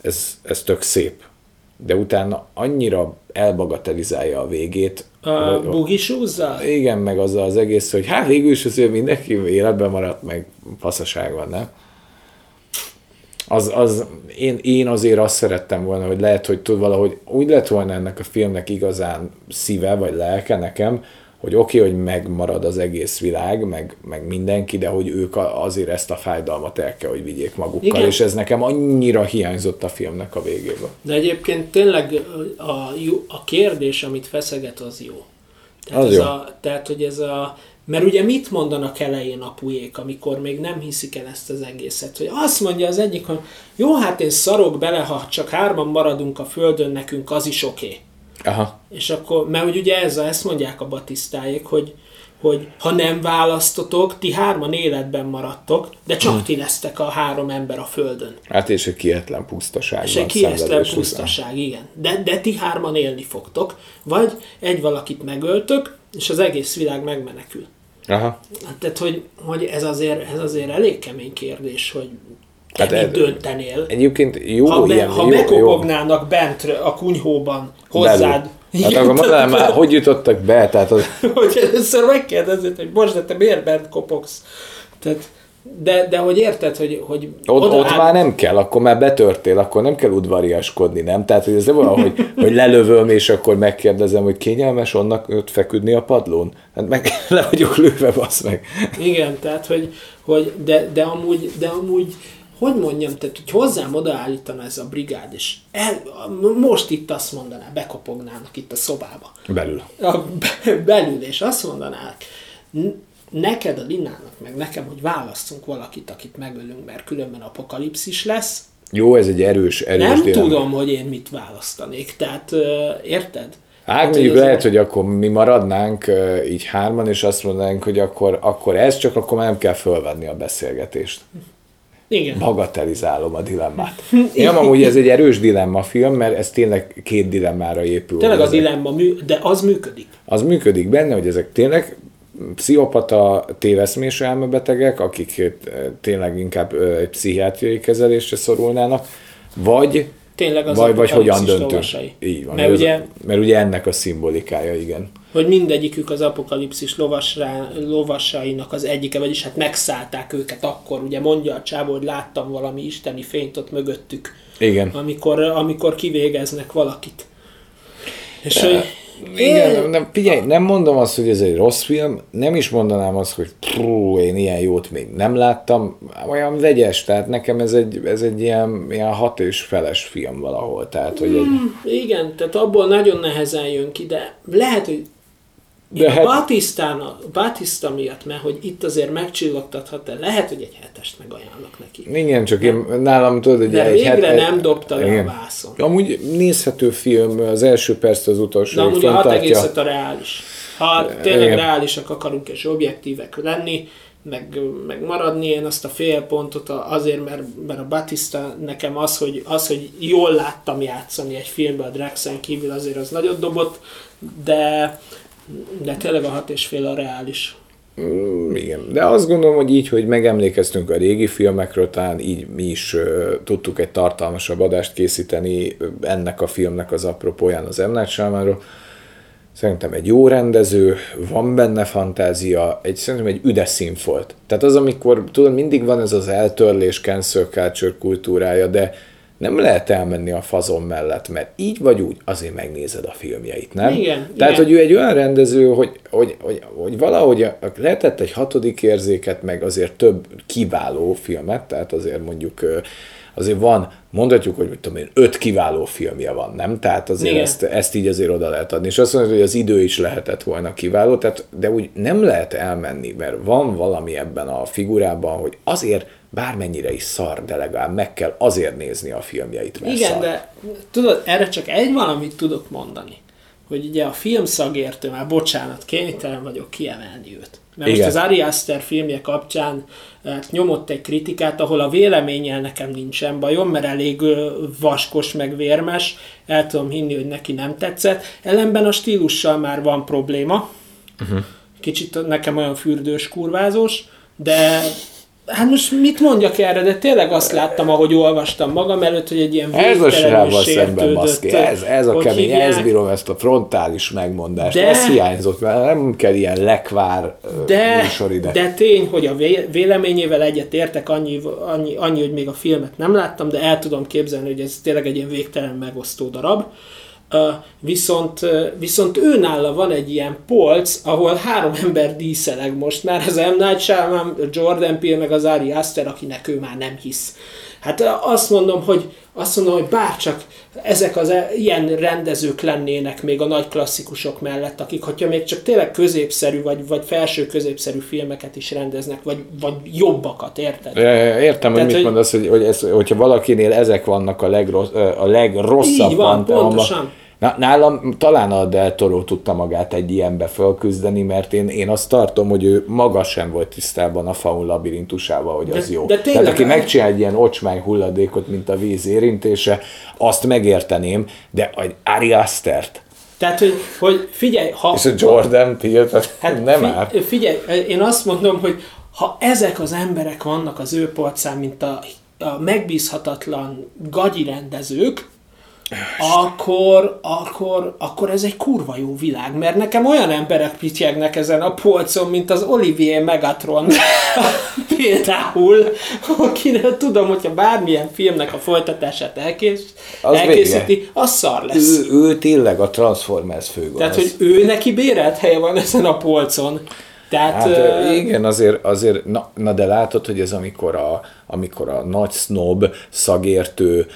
Ez, ez tök szép. De utána annyira elbagatelizálja a végét. A bugisúzzal? Igen, meg azzal az egész, hogy hát végül is azért mindenki életben maradt, meg faszaság van, nem? Az, az én, én azért azt szerettem volna, hogy lehet, hogy tud valahogy úgy lett volna ennek a filmnek igazán szíve, vagy lelke nekem, hogy oké, okay, hogy megmarad az egész világ, meg, meg mindenki, de hogy ők azért ezt a fájdalmat el kell, hogy vigyék magukkal, Igen. és ez nekem annyira hiányzott a filmnek a végében. De egyébként tényleg a, a kérdés, amit feszeget, az jó. Tehát, az ez jó. A, tehát hogy ez a mert ugye mit mondanak elején apujék, amikor még nem hiszik el ezt az egészet? Hogy azt mondja az egyik, hogy jó, hát én szarok bele, ha csak hárman maradunk a földön, nekünk az is oké. Okay. Aha. És akkor, mert ugye ez, ezt mondják a batisztáik, hogy, hogy ha nem választotok, ti hárman életben maradtok, de csak hmm. ti lesztek a három ember a Földön. Hát és egy kietlen pusztaság. És egy kietlen pusztaság, igen. De, de ti hárman élni fogtok, vagy egy valakit megöltök, és az egész világ megmenekül. Aha. Hát, tehát, hogy, hogy ez, azért, ez azért elég kemény kérdés, hogy hát mit döntenél. Egyébként jó ha, be, ilyen, ha jó, bekopognának jó. bent a kunyhóban hozzád, Hát akkor mondanám már, hogy jutottak be, tehát az... [LAUGHS] hogy először megkérdezed, hogy most, de te miért bent kopogsz? Tehát, de, de hogy érted, hogy... hogy ott, ott áll... már nem kell, akkor már betörtél, akkor nem kell udvariaskodni, nem? Tehát, hogy ez nem olyan, hogy, [LAUGHS] hogy lelövöm, és akkor megkérdezem, hogy kényelmes onnak ott feküdni a padlón? Hát meg [LAUGHS] le vagyok lőve, basz meg. Igen, tehát, hogy, hogy de, de, amúgy, de amúgy hogy mondjam, tehát, hogy hozzám odaállítana ez a brigád, és el, most itt azt mondaná, bekopognának itt a szobába. Belül. A, be, belül, és azt mondanák, neked a Linának, meg nekem, hogy válasszunk valakit, akit megölünk, mert különben apokalipszis lesz. Jó, ez egy erős, erős Nem dilemma. tudom, hogy én mit választanék, tehát érted? Hát mondjuk lehet, hogy akkor mi maradnánk így hárman, és azt mondanánk, hogy akkor, akkor ez, csak akkor már nem kell fölvenni a beszélgetést. Igen. Bagatelizálom a dilemmát. [LAUGHS] Én amúgy ez egy erős dilemma film, mert ez tényleg két dilemmára épül. Tényleg a dilemma, de az működik. Az működik benne, hogy ezek tényleg pszichopata téveszmés elmebetegek, akik eh, tényleg inkább eh, egy pszichiátriai kezelésre szorulnának, vagy tényleg az vagy, vagy hogyan döntünk. Így van, mert, ugye, mert ugye ennek a szimbolikája, igen. Hogy mindegyikük az apokalipszis lovasrá, lovasainak az egyike, vagyis hát megszállták őket akkor, ugye mondja a csávó, hogy láttam valami isteni fényt ott mögöttük. Igen. Amikor, amikor kivégeznek valakit. És hogy igen, nem, figyelj, nem mondom azt, hogy ez egy rossz film, nem is mondanám azt, hogy prú, én ilyen jót még nem láttam, olyan vegyes, tehát nekem ez egy, ez egy ilyen, ilyen hat és feles film valahol, tehát hogy egy... Mm, igen, tehát abból nagyon nehezen jön ki, de lehet, hogy De hát... a Batista, miatt, mert hogy itt azért megcsillogtathat lehet, hogy egy hetest megajánlok neki. Igen, csak én nálam tudod, hogy De egy végre hetet... nem dobta le a vászon. Amúgy nézhető film, az első perc az utolsó. De amúgy a 6,5 a reális. Ha tényleg Igen. reálisak akarunk és objektívek lenni, meg, meg maradni, én azt a fél pontot azért, mert, mert a Batista nekem az hogy, az, hogy jól láttam játszani egy filmben a Draxen kívül, azért az nagyot dobott, de, de tényleg a hat és fél a reális. Mm, igen, de azt gondolom, hogy így, hogy megemlékeztünk a régi filmekről, talán így mi is uh, tudtuk egy tartalmasabb adást készíteni ennek a filmnek az apropóján az M. Night Szerintem egy jó rendező, van benne fantázia, egy, szerintem egy üdes színfolt. Tehát az, amikor, tudod, mindig van ez az eltörlés, cancel culture kultúrája, de nem lehet elmenni a fazon mellett, mert így vagy úgy azért megnézed a filmjeit, nem? Igen. Tehát, igen. hogy ő egy olyan rendező, hogy, hogy, hogy, hogy valahogy lehetett egy hatodik érzéket, meg azért több kiváló filmet, tehát azért mondjuk azért van, mondhatjuk, hogy mit tudom én, öt kiváló filmje van, nem? Tehát azért ezt, ezt így azért oda lehet adni. És azt mondod, hogy az idő is lehetett volna kiváló, tehát, de úgy nem lehet elmenni, mert van valami ebben a figurában, hogy azért bármennyire is szar, de legalább meg kell azért nézni a filmjeit, mert Igen, szar. de tudod, erre csak egy valamit tudok mondani, hogy ugye a filmszagértő, már bocsánat, kénytelen vagyok kiemelni őt. Mert Igen. most az Ari Aster filmje kapcsán hát nyomott egy kritikát, ahol a véleménnyel nekem nincsen bajom, mert elég vaskos meg vérmes, el tudom hinni, hogy neki nem tetszett. Ellenben a stílussal már van probléma. Uh-huh. Kicsit nekem olyan fürdős, kurvázós, de Hát most mit mondjak erre, de tényleg azt láttam, ahogy olvastam magam előtt, hogy egy ilyen Ez a srával szemben maszki, ez, ez a kemény, hívják. ez bírom ezt a frontális megmondást, de, ez hiányzott, mert nem kell ilyen lekvár de, ide. De tény, hogy a véleményével egyet értek, annyi, annyi, annyi, hogy még a filmet nem láttam, de el tudom képzelni, hogy ez tényleg egy ilyen végtelen megosztó darab. Viszont, viszont őnála van egy ilyen polc, ahol három [LAUGHS] ember díszeleg most már, az M. Night Shyamalan, Jordan Peele, meg az Ari Aster, akinek ő már nem hisz. Hát azt mondom, hogy azt mondom, hogy bárcsak ezek az e, ilyen rendezők lennének még a nagy klasszikusok mellett, akik, hogyha még csak tényleg középszerű, vagy, vagy felső középszerű filmeket is rendeznek, vagy, vagy jobbakat, érted? Értem, Tehát, hogy mit hogy... mondasz, hogy, hogy ez, hogyha valakinél ezek vannak a, legrossz, a legrosszabb Így van, pontosan. Na, nálam talán a Del Toro tudta magát egy ilyenbe fölküzdeni, mert én, én azt tartom, hogy ő maga sem volt tisztában a faun labirintusával, hogy az de, jó. De tényleg, Tehát aki megcsinál egy ilyen ocsmány hulladékot, mint a víz érintése, azt megérteném, de egy Ari Astert, tehát, hogy, hogy figyelj, ha... És a Jordan Peele, hát nem fi, áll. Figyelj, én azt mondom, hogy ha ezek az emberek vannak az ő polcán, mint a, a megbízhatatlan gagyi rendezők, akkor, akkor, akkor ez egy kurva jó világ, mert nekem olyan emberek pityegnek ezen a polcon, mint az Olivier Megatron [LAUGHS] például, akinek tudom, hogyha bármilyen filmnek a folytatását elkész, az elkészíti, vége. az szar lesz. Ő, ő tényleg a Transformers főgonosz. Tehát, hogy ő neki bérelt helye van ezen a polcon. Tehát, hát, uh, igen, azért, azért na, na, de látod, hogy ez amikor a, amikor a nagy snob szagértő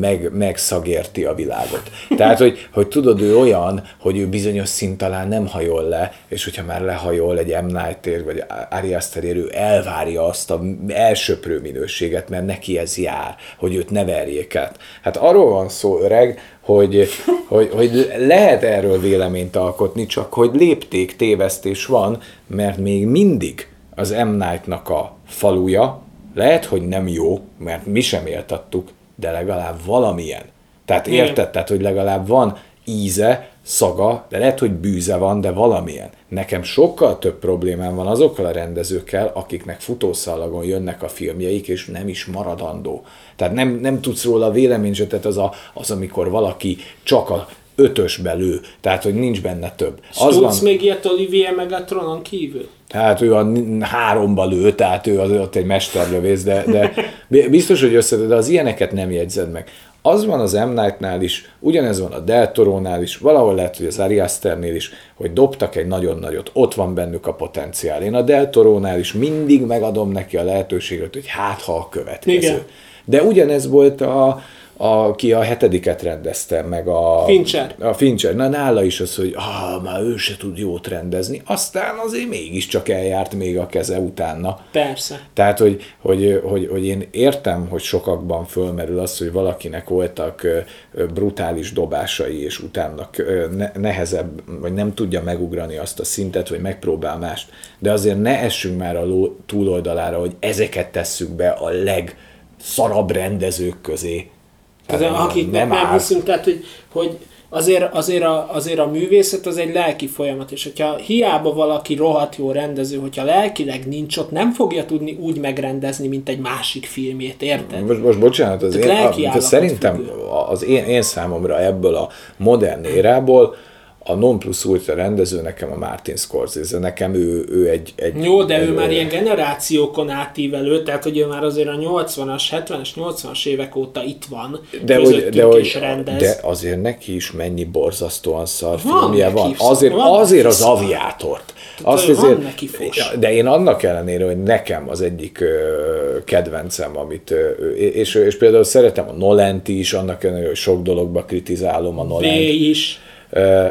meg, megszagérti a világot. Tehát, hogy, hogy tudod, ő olyan, hogy ő bizonyos szint talán nem hajol le, és hogyha már lehajol egy M. Night vagy Ari Aster ő elvárja azt a elsöprő minőséget, mert neki ez jár, hogy őt ne verjék át. Hát arról van szó, öreg, hogy, hogy, hogy lehet erről véleményt alkotni, csak hogy lépték tévesztés van, mert még mindig az M. Night-nak a faluja, lehet, hogy nem jó, mert mi sem éltattuk, de legalább valamilyen. Tehát érted? Tehát, hogy legalább van íze, szaga, de lehet, hogy bűze van, de valamilyen. Nekem sokkal több problémám van azokkal a rendezőkkel, akiknek futószallagon jönnek a filmjeik, és nem is maradandó. Tehát nem, nem tudsz róla véleményt, tehát az, a, az, amikor valaki csak a ötös belő, tehát hogy nincs benne több. Az van... még ilyet Olivier Megatronon kívül? Hát ő a háromba lő, tehát ő az ott egy mesterlövész, de, de biztos, hogy össze, de az ilyeneket nem jegyzed meg. Az van az M. Night-nál is, ugyanez van a Del Toro-nál is, valahol lehet, hogy az Ari Aster-nél is, hogy dobtak egy nagyon nagyot, ott van bennük a potenciál. Én a Del Toro-nál is mindig megadom neki a lehetőséget, hogy hát ha a következő. Igen. De ugyanez volt a, aki a hetediket rendezte, meg a... Fincher. A Fincher. Na nála is az, hogy ah, már ő se tud jót rendezni. Aztán azért mégiscsak eljárt még a keze utána. Persze. Tehát, hogy, hogy, hogy, hogy én értem, hogy sokakban fölmerül az, hogy valakinek voltak brutális dobásai, és utána nehezebb, vagy nem tudja megugrani azt a szintet, vagy megpróbál mást. De azért ne essünk már a ló túloldalára, hogy ezeket tesszük be a legszarabb rendezők közé. Tehát, akiknek nem, nem hiszünk, tehát hogy, hogy azért, azért, a, azért a művészet az egy lelki folyamat, és hogyha hiába valaki rohadt jó rendező, hogyha lelkileg nincs ott, nem fogja tudni úgy megrendezni, mint egy másik filmjét, érted? Most, most bocsánat, az Tehát én, a, szerintem függő. az én, én számomra ebből a modern érából a non plus ultra rendező nekem a Martin Scorsese, nekem ő, ő egy, egy... Jó, de egy, ő már ilyen generációkon átívelő, tehát hogy ő már azért a 80-as, 70-es, 80-as évek óta itt van, de, hogy, de, hogy, rendez. de azért neki is mennyi borzasztóan szar Van filmje van. szar- Azért, van azért az szar. aviátort. Azt azért, de én annak ellenére, hogy nekem az egyik ö, kedvencem, amit, ö, és, és például szeretem a Nolent is, annak ellenére, hogy sok dologba kritizálom a Nolent. is, Ö,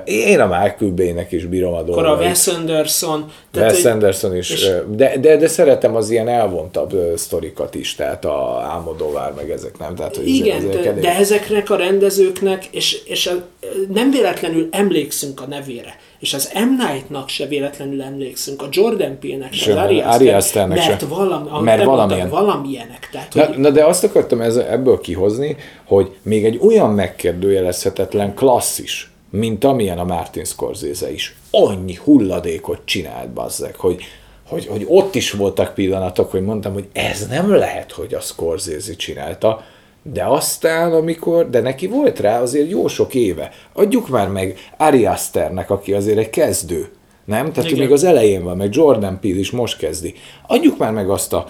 Én a Michael Bay-nek is bírom a akkor a dolgait. Wes Anderson. Tehát, Wes hogy- Anderson is, és- de, de, de szeretem az ilyen elvontabb sztorikat is, tehát a Álmodóvár meg ezek nem. Tehát, hogy Igen, ezek- de, ezek de ezeknek a rendezőknek, és, és a, nem véletlenül emlékszünk a nevére, és az M. Night-nak se véletlenül emlékszünk, a Jordan Peele-nek se, az Ari Aster, mert, se. valami, Mert valamilyen. valamilyenek. Tehát, Na, hogy na de azt akartam ez, ebből kihozni, hogy még egy olyan megkérdőjelezhetetlen klasszis, mint amilyen a Martin Scorsese is, annyi hulladékot csinált bazzeg, hogy, hogy, hogy ott is voltak pillanatok, hogy mondtam, hogy ez nem lehet, hogy a Scorsese csinálta, de aztán, amikor, de neki volt rá azért jó sok éve. Adjuk már meg Ari Asternek, aki azért egy kezdő, nem? Tehát Igen. még az elején van, meg Jordan Peele is most kezdi. Adjuk már meg azt a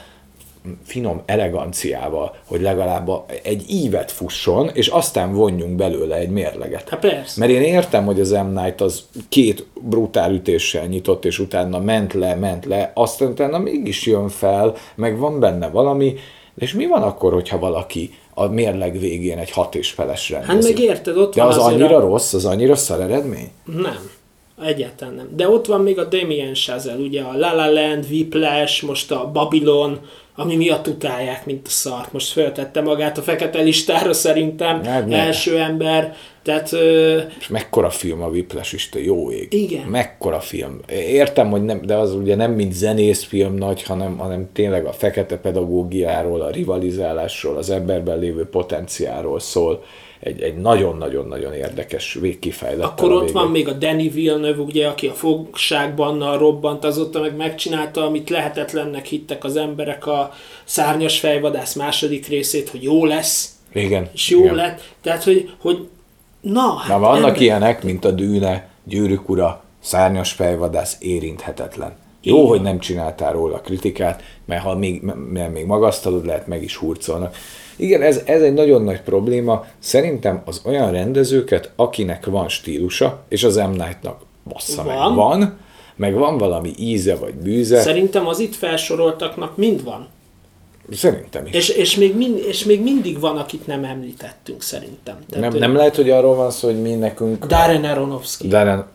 finom eleganciával, hogy legalább egy ívet fusson, és aztán vonjunk belőle egy mérleget. Hát persze. Mert én értem, hogy az M. Night az két brutál ütéssel nyitott, és utána ment le, ment le, aztán utána mégis jön fel, meg van benne valami, és mi van akkor, hogyha valaki a mérleg végén egy hat és feles rendező? Hát meg érted, ott De van az annyira a... rossz, az annyira szar eredmény? Nem. Egyáltalán nem. De ott van még a Damien Chazelle, ugye a La La Land, Whiplash, most a Babylon, ami miatt utálják, mint a szart. Most föltette magát a fekete listára szerintem, Hát ne. első ember. Tehát ö, És mekkora film a Whiplash is, te jó ég. Igen. Mekkora film. Értem, hogy nem, de az ugye nem mint zenészfilm nagy, hanem, hanem tényleg a fekete pedagógiáról, a rivalizálásról, az emberben lévő potenciáról szól. Egy, egy nagyon-nagyon-nagyon érdekes végkifejlett. akkor ott van még a Danny Villeneuve, ugye, aki a fogságban robbant, azóta meg megcsinálta, amit lehetetlennek hittek az emberek a szárnyas fejvadász második részét, hogy jó lesz, Igen. és jó igen. lett. Tehát, hogy, hogy na, hát Na, vannak ember- ilyenek, mint a Dűne, Gyűrűk ura, Szárnyas fejvadász, érinthetetlen. Jó, hogy nem csináltál róla kritikát, mert ha még, mert még magasztalod, lehet meg is hurcolnak. Igen, ez, ez egy nagyon nagy probléma. Szerintem az olyan rendezőket, akinek van stílusa, és az M. Night-nak bassza meg Van. van, meg van valami íze vagy bűze, Szerintem az itt felsoroltaknak mind van. szerintem is. És, és, még mind, és még mindig van, akit nem említettünk szerintem. Tehát, Nem, hogy nem lehet, hogy arról van szó, hogy mi nekünk... Darren Aronofsky. Nem...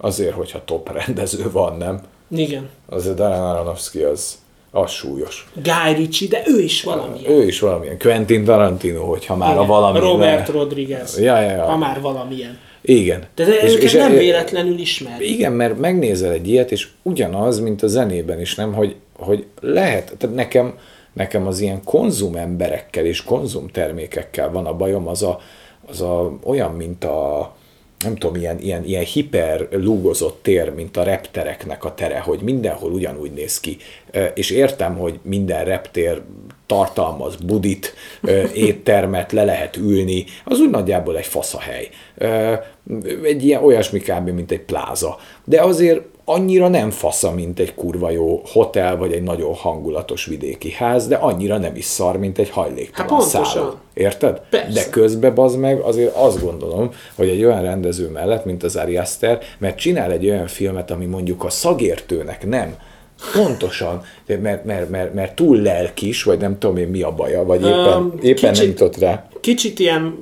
Azért, hogyha top rendező van, nem? Igen. Azért Darren Aronofsky az, az súlyos. Guy Ritchie, de ő is valami. Ő is valamilyen. Quentin Tarantino, hogyha már a valami... Robert Rodriguez. Ja, ja, ja. Ha már valamilyen. Igen. De és, és- nem és- véletlenül ismer. Igen, mert megnézel egy ilyet, és ugyanaz, mint a zenében is, nem, hogy, hogy lehet, tehát nekem, nekem az ilyen konzum emberekkel és konzum termékekkel van a bajom, az a, az a olyan, mint a, nem tudom, ilyen, ilyen, ilyen hiper lúgozott tér, mint a reptereknek a tere, hogy mindenhol ugyanúgy néz ki. És értem, hogy minden reptér tartalmaz budit, [LAUGHS] éttermet, le lehet ülni, az úgy nagyjából egy faszahely. Egy ilyen olyasmi kb. mint egy pláza. De azért annyira nem fasza, mint egy kurva jó hotel, vagy egy nagyon hangulatos vidéki ház, de annyira nem is szar, mint egy hajléktalan Hát szálló. Érted? Persze. De közbe bazd meg, azért azt gondolom, hogy egy olyan rendező mellett, mint az Ari Aster, mert csinál egy olyan filmet, ami mondjuk a szagértőnek nem Pontosan, mert, mert, mert, mert túl lelkis, vagy nem tudom én mi a baja, vagy éppen, Öm, éppen nem kicsit- jutott rá. Kicsit ilyen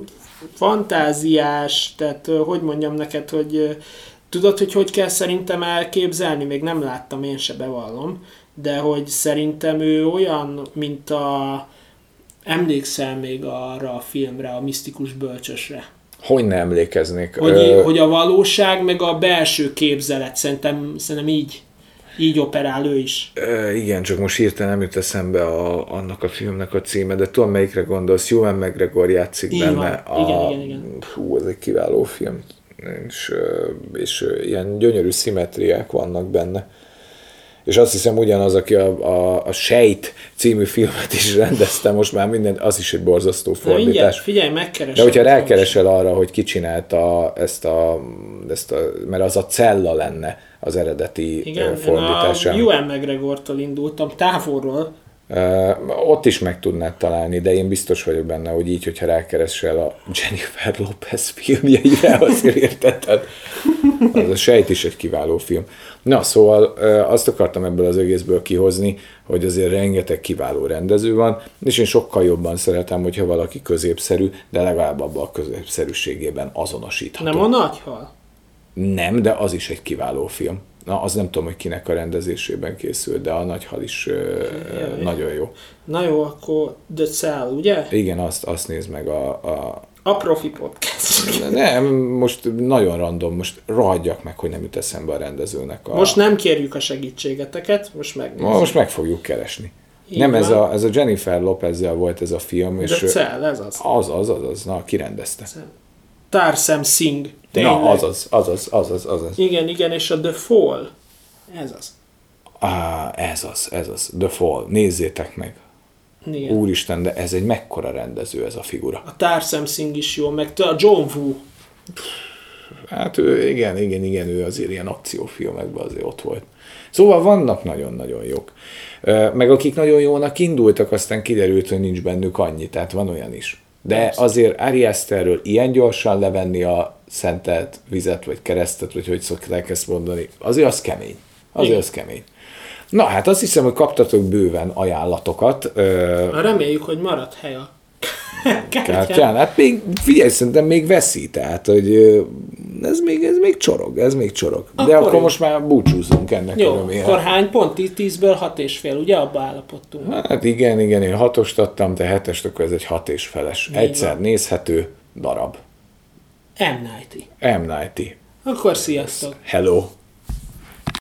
fantáziás, tehát hogy mondjam neked, hogy tudod, hogy hogy kell szerintem elképzelni, még nem láttam, én se bevallom, de hogy szerintem ő olyan, mint a emlékszel még arra a filmre, a misztikus bölcsösre. Hogy ne emlékeznék? Hogy, Ö, hogy a valóság, meg a belső képzelet, szerintem, szerintem így, így operál ő is. Ö, igen, csak most hirtelen nem jut eszembe a, annak a filmnek a címe, de tudom melyikre gondolsz, Ewan McGregor játszik Így benne. van. Igen, igen, igen. Hú, ez egy kiváló film. És, és ilyen gyönyörű szimetriák vannak benne. És azt hiszem ugyanaz, aki a, a, a Sejt című filmet is rendezte, most már minden, az is egy borzasztó Na mindjárt, fordítás. figyelj, megkeresem. De hogyha rákeresel arra, hogy ki csinálta ezt a, ezt a, mert az a cella lenne az eredeti Igen, Igen, én a fordítása. Ewan McGregortól indultam, távolról. Ott is meg tudnád találni, de én biztos vagyok benne, hogy így, hogyha rákeresel a Jennifer Lopez filmjeire, [LAUGHS] azért érted. Az a sejt is egy kiváló film. Na, szóval azt akartam ebből az egészből kihozni, hogy azért rengeteg kiváló rendező van, és én sokkal jobban szeretem, hogyha valaki középszerű, de legalább abban a középszerűségében azonosítható. Nem a nagyhal? Nem, de az is egy kiváló film. Na, az nem tudom, hogy kinek a rendezésében készült, de a Nagyhal is ö, ö, nagyon jó. Na jó, akkor The Cell, ugye? Igen, azt, azt nézd meg a, a... A Profi Podcast. Nem, most nagyon random, most rohadjak meg, hogy nem jut eszembe a rendezőnek a... Most nem kérjük a segítségeteket, most megnézzük. most meg fogjuk keresni. Így nem, ez a, ez a Jennifer Lopezzel volt ez a film, és The Cell, ez az. az, az, az, az, na, ki rendezte? Tarsem Singh. Tényleg. Na, az az, az az, az az, az az. Igen, igen, és a The Fall. Ez az. Á, ez az, ez az, The Fall, nézzétek meg. Igen. Úristen, de ez egy mekkora rendező ez a figura. A Tarsem Singh is jó, meg a John Woo. Hát ő, igen, igen, igen, ő azért ilyen akciófilmekben azért ott volt. Szóval vannak nagyon-nagyon jók. Meg akik nagyon jónak indultak, aztán kiderült, hogy nincs bennük annyi, tehát van olyan is. De azért Ari Asterről ilyen gyorsan levenni a szentelt vizet, vagy keresztet, vagy hogy szokták ezt mondani, azért az kemény. Azért Igen. az kemény. Na hát azt hiszem, hogy kaptatok bőven ajánlatokat. Reméljük, hogy marad hely a kártyán. Hát még, figyelj, szerintem még veszi, tehát, hogy ez még, ez még csorog, ez még csorog. De Akkor akkor jó. most már búcsúzunk ennek Jó, örömére. akkor hány pont? 10-ből 6 és fél, ugye? Abba állapodtunk. Hát igen, igen, én hatost adtam, te hetest, akkor ez egy hat és feles. Egyszer van. nézhető darab. M. Nighty. M. Nighty. Akkor sziasztok! Hello.